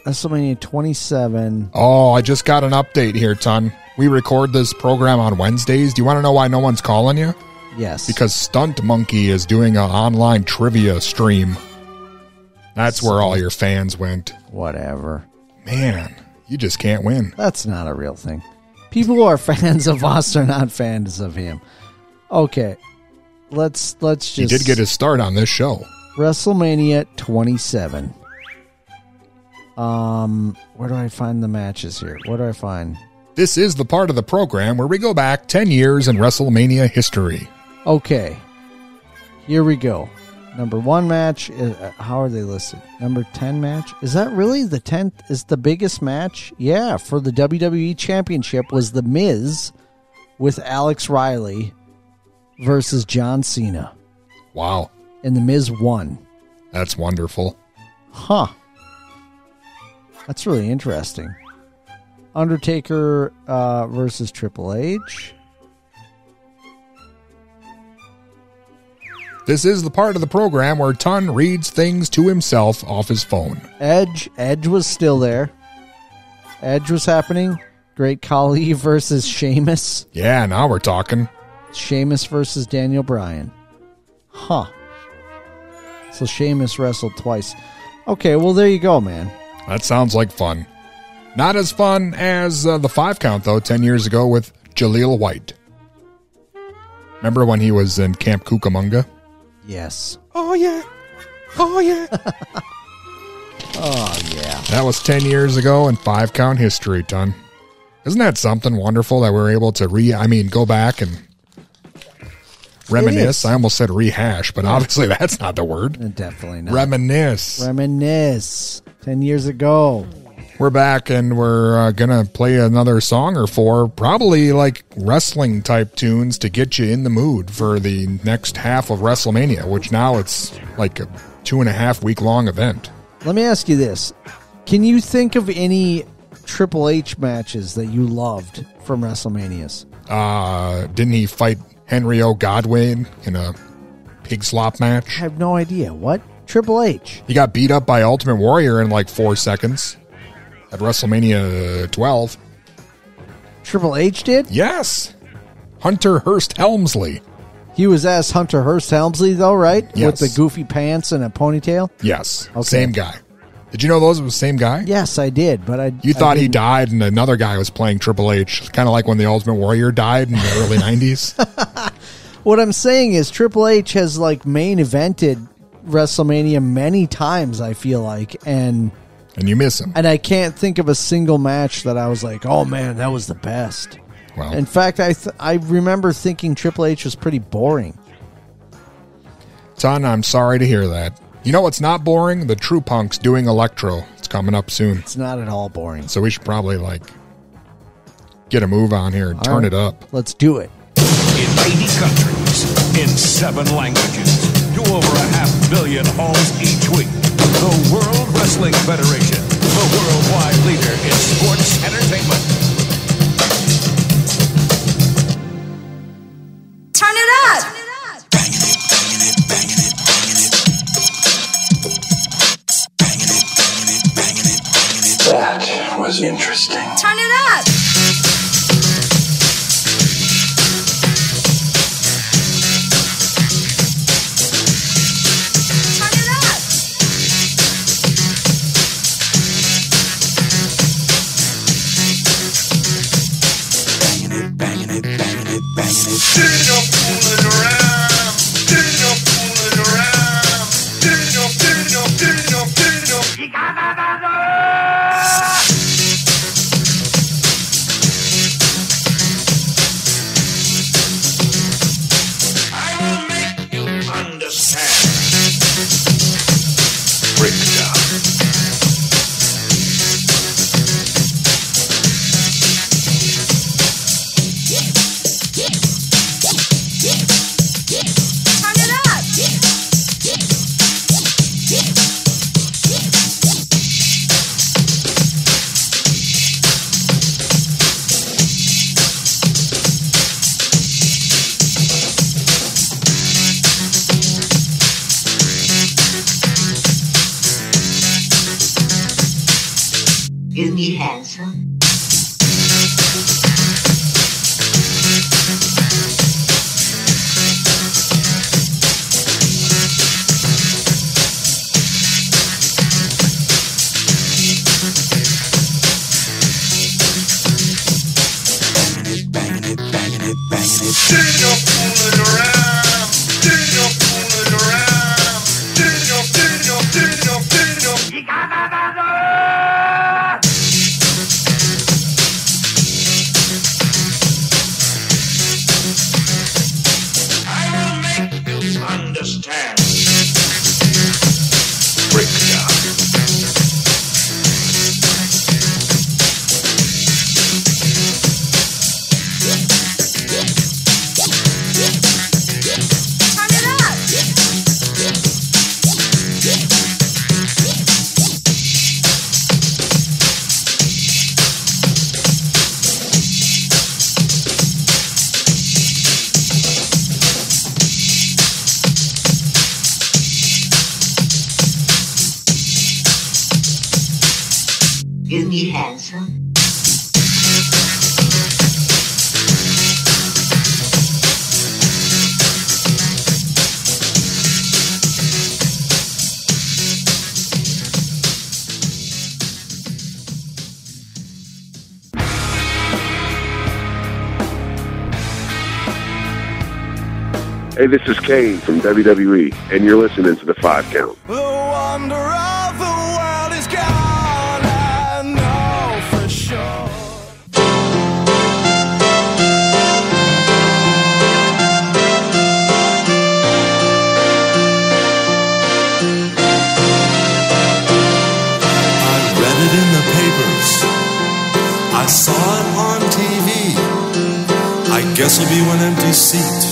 WrestleMania 27. Oh, I just got an update here, Ton. We record this program on Wednesdays. Do you want to know why no one's calling you? Yes. Because Stunt Monkey is doing an online trivia stream. That's where all your fans went. Whatever. Man, you just can't win. That's not a real thing. People who are fans of us are not fans of him. Okay, let's let's just He did get his start on this show. WrestleMania 27. Um, where do I find the matches here? What do I find? This is the part of the program where we go back 10 years in WrestleMania history. Okay, here we go. Number one match. Is, uh, how are they listed? Number ten match. Is that really the tenth? Is the biggest match? Yeah, for the WWE Championship was the Miz with Alex Riley versus John Cena, Wow, and the Miz won. that's wonderful. Huh. That's really interesting. Undertaker uh, versus Triple H. This is the part of the program where Ton reads things to himself off his phone. Edge. Edge was still there. Edge was happening. Great Khali versus Sheamus. Yeah, now we're talking. Sheamus versus Daniel Bryan. Huh. So Sheamus wrestled twice. Okay, well there you go, man. That sounds like fun. Not as fun as uh, the five count, though, 10 years ago with Jaleel White. Remember when he was in Camp Cucamonga? Yes. Oh, yeah. Oh, yeah. Oh yeah. That was 10 years ago in five count history, Ton. Isn't that something wonderful that we're able to re, I mean, go back and reminisce? I almost said rehash, but obviously that's not the word. Definitely not. Reminisce. Reminisce. Ten years ago. We're back and we're uh, going to play another song or four, probably like wrestling type tunes to get you in the mood for the next half of WrestleMania, which now it's like a two and a half week long event. Let me ask you this: Can you think of any Triple H matches that you loved from WrestleManias? Uh, didn't he fight Henry O. Godwinn in a pig slop match? I have no idea. What Triple H? He got beat up by Ultimate Warrior in like four seconds at WrestleMania 12. Triple H did? Yes. Hunter Hearst Helmsley. He was as Hunter Hearst Helmsley, though, right? Yes. With the goofy pants and a ponytail. Yes. Okay. Same guy. Did you know those were the same guy? Yes, I did, but I. You I thought he died and another guy was playing Triple H, kind of like when the Ultimate Warrior died in the early 90s. What I'm saying is Triple H has like main evented WrestleMania many times. I feel like, and and you miss him. and I can't think of a single match that I was like, oh man, that was the best. Well, In fact, I th- I remember thinking Triple H was pretty boring. Ton, I'm sorry to hear that. You know what's not boring? The True Punks doing Electro. It's coming up soon. It's not at all boring. So we should probably like get a move on here and All turn right. it up. Let's do it. In 80 countries, in seven languages, to over a half billion homes each week. The World Wrestling Federation, the worldwide leader in sports entertainment. Turn it up. Was interesting. Turn it up. Turn it up. Hey, this is Kane from WWE, and you're listening to the Five Count. The wonder of the world is gone, I know for sure. I read it in the papers. I saw it on TV. I guess it'll be one empty seat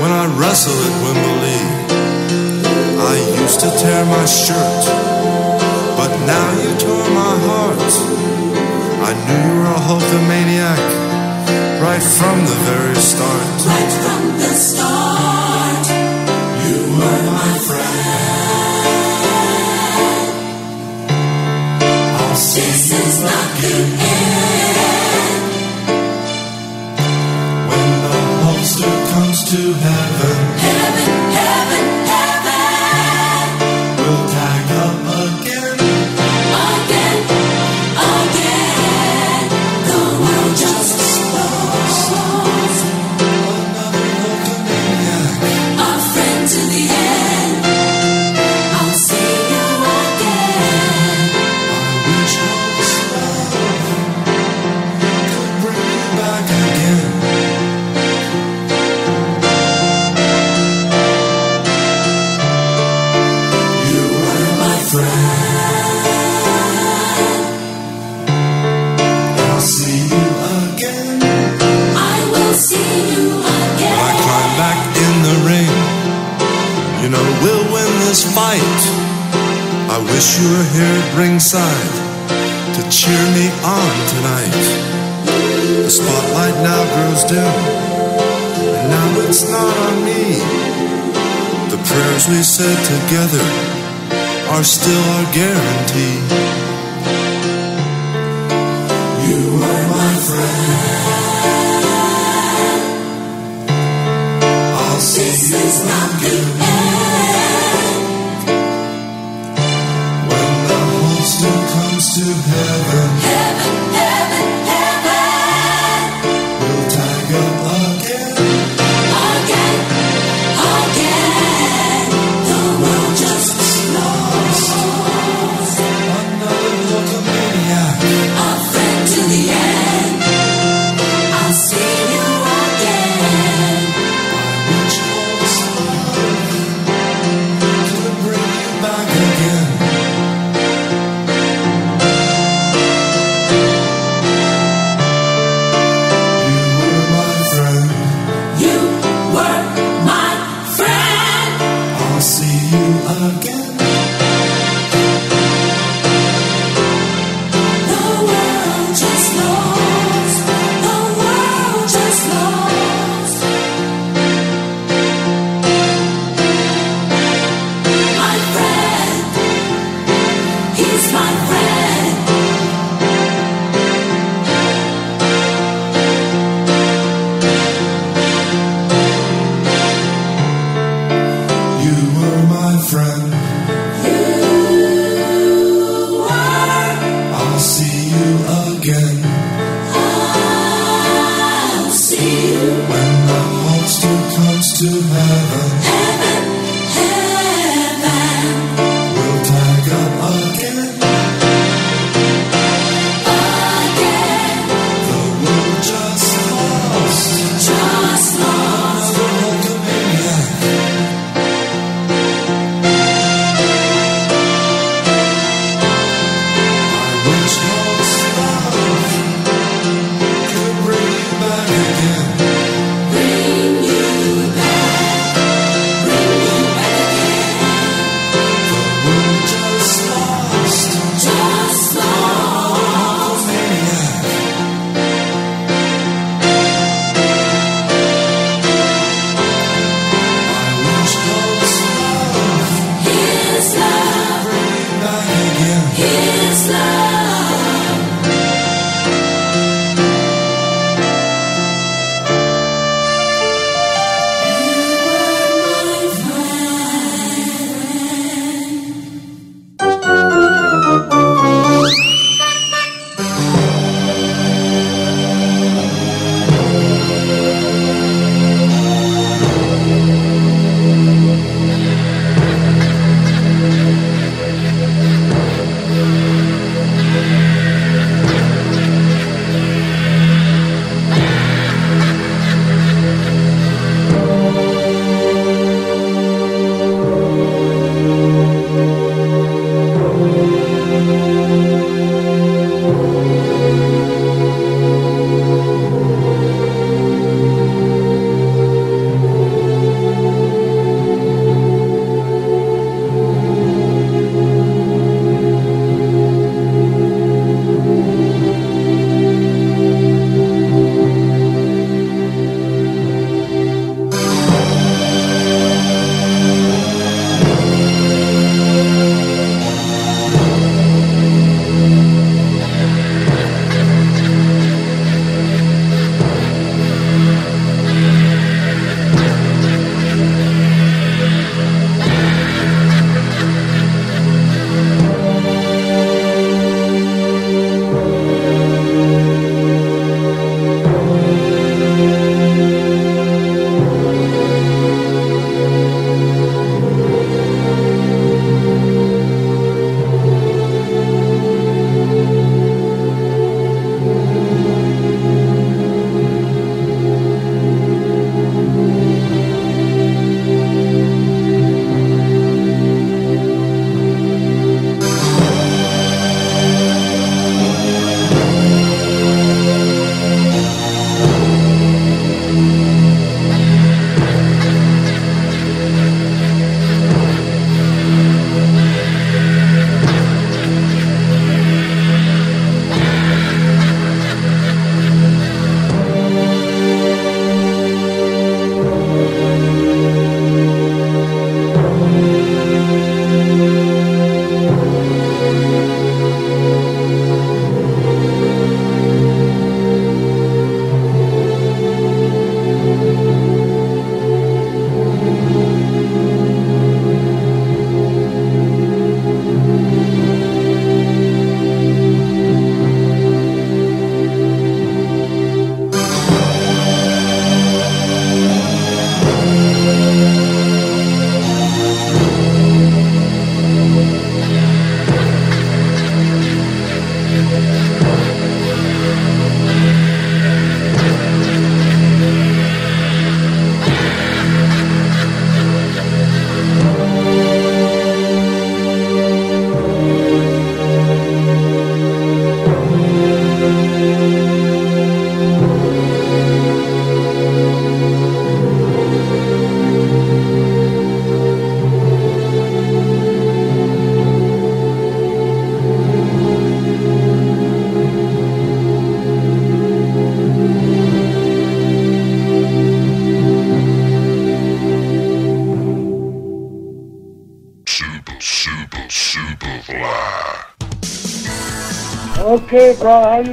when I wrestle at Wembley. I used to tear my shirt, but now you tore my heart. I knew you were a Hulkamaniac right from the very start. Right from the start, You were my friend. this is not the end. To heaven, wish you were here at ringside to cheer me on tonight. The spotlight now grows dim, and now it's not on me. The prayers we said together are still our guarantee. You are my friend. I'll see you not good. To heaven,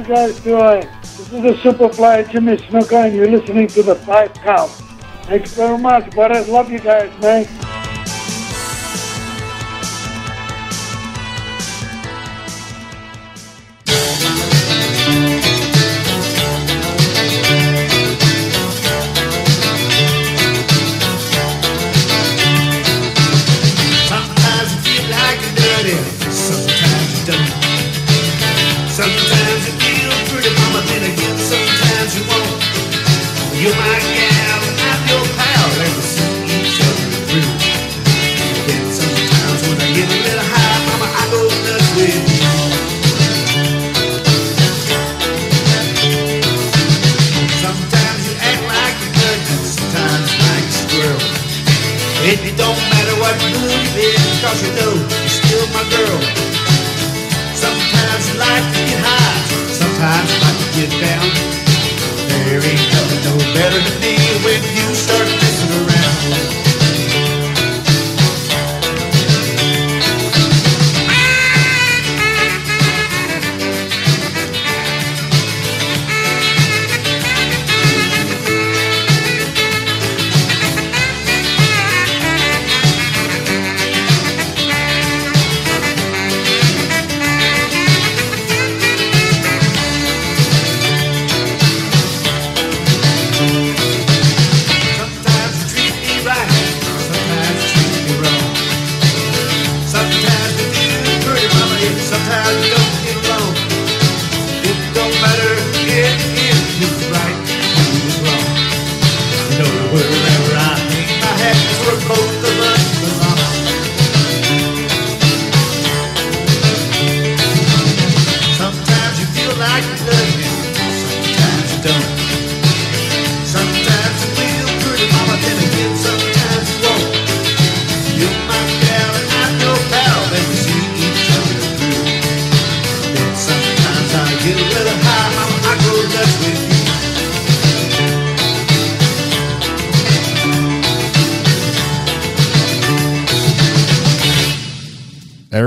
guys doing? This is the Superfly Jimmy Snuka, and you're listening to the Five Count. Thanks very much, brothers. Love you guys, man.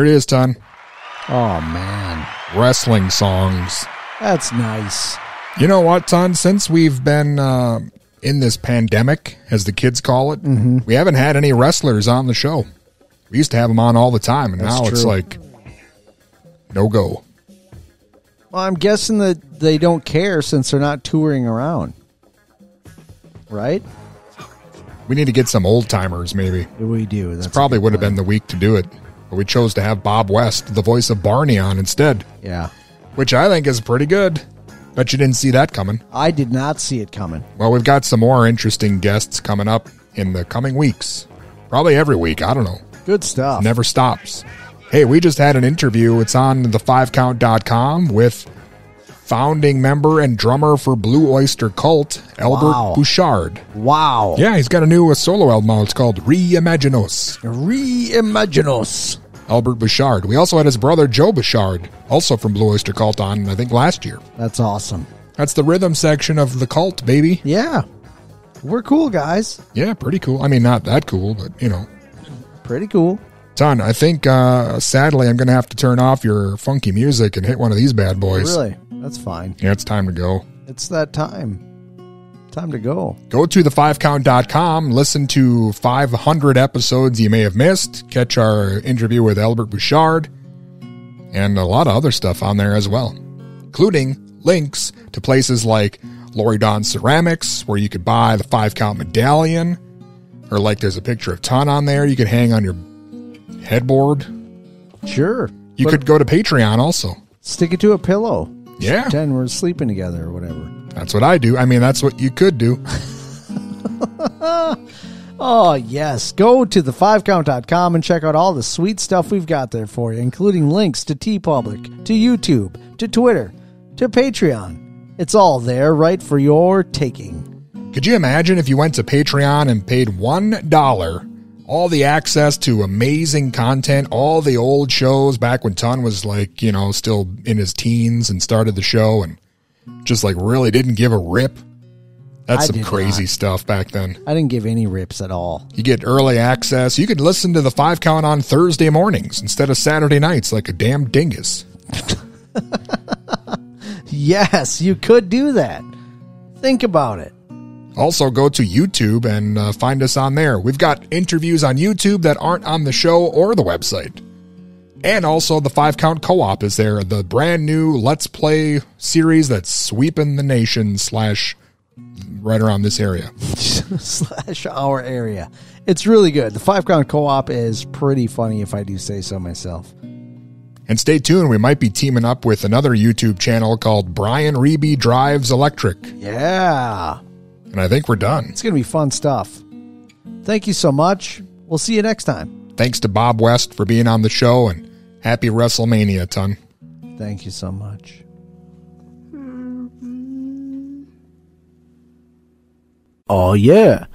It is, Ton. Oh man, Wrestling songs. that's nice. You know what, Ton? Since we've been uh, in this pandemic, as the kids call it, Mm-hmm. we haven't had any wrestlers on the show. We used to have them on all the time, and That's now it's like no go. Well, I'm guessing that they don't care since they're not touring around, right? We need to get some old timers, maybe. We do. That's This probably would have been the week to do it, but we chose to have Bob West, the voice of Barney, on instead. Yeah. Which I think is pretty good. Bet you didn't see that coming. I did not see it coming. Well, we've got some more interesting guests coming up in the coming weeks. Probably every week. I don't know. Good stuff. Never stops. Hey, we just had an interview. It's on the5count.com with founding member and drummer for Blue Oyster Cult, Albert Wow. Bouchard. Wow. Yeah, he's got a new uh, solo album out. It's called Reimaginos. Reimaginos. Albert Bouchard. We also had his brother Joe Bouchard, also from Blue Oyster Cult, on, I think, last year. That's awesome. That's the rhythm section of the cult, baby. Yeah. We're cool, guys. Yeah, pretty cool. I mean, not that cool, but, you know. Pretty cool. Ton, I think uh, sadly I'm going to have to turn off your funky music and hit one of these bad boys. Really? That's fine. Yeah, it's time to go. It's that time. Time to go. Go to the5count.com, listen to 500 episodes you may have missed, catch our interview with Albert Bouchard, and a lot of other stuff on there as well, including links to places like Lori Don Ceramics, where you could buy the 5 count medallion, or like there's a picture of Ton on there you could hang on your headboard. Sure. You could go to Patreon also. Stick it to a pillow. Yeah. Pretend we're sleeping together or whatever. That's what I do. I mean, that's what you could do. Oh, yes. Go to the5count.com and check out all the sweet stuff we've got there for you, including links to TeePublic, to YouTube, to Twitter, to Patreon. It's all there right for your taking. Could you imagine if you went to Patreon and paid $1, all the access to amazing content, all the old shows back when Ton was like, you know, still in his teens and started the show and just like really didn't give a rip? That's I some crazy not. stuff back then. I didn't give any rips at all. You get early access. You could listen to the five count on Thursday mornings instead of Saturday nights like a damn dingus. Yes, you could do that. Think about it. Also, go to YouTube and uh, find us on there. We've got interviews on YouTube that aren't on the show or the website. And also, the Five Count Co op is there, the brand new Let's Play series that's sweeping the nation, slash, right around this area. slash our area. It's really good. The five count co op is pretty funny if I do say so myself. And stay tuned, we might be teaming up with another YouTube channel called Brian Reeby Drives Electric. Yeah. And I think we're done. It's going to be fun stuff. Thank you so much. We'll see you next time. Thanks to Bob West for being on the show, and happy WrestleMania, ton. Thank you so much. Oh, yeah.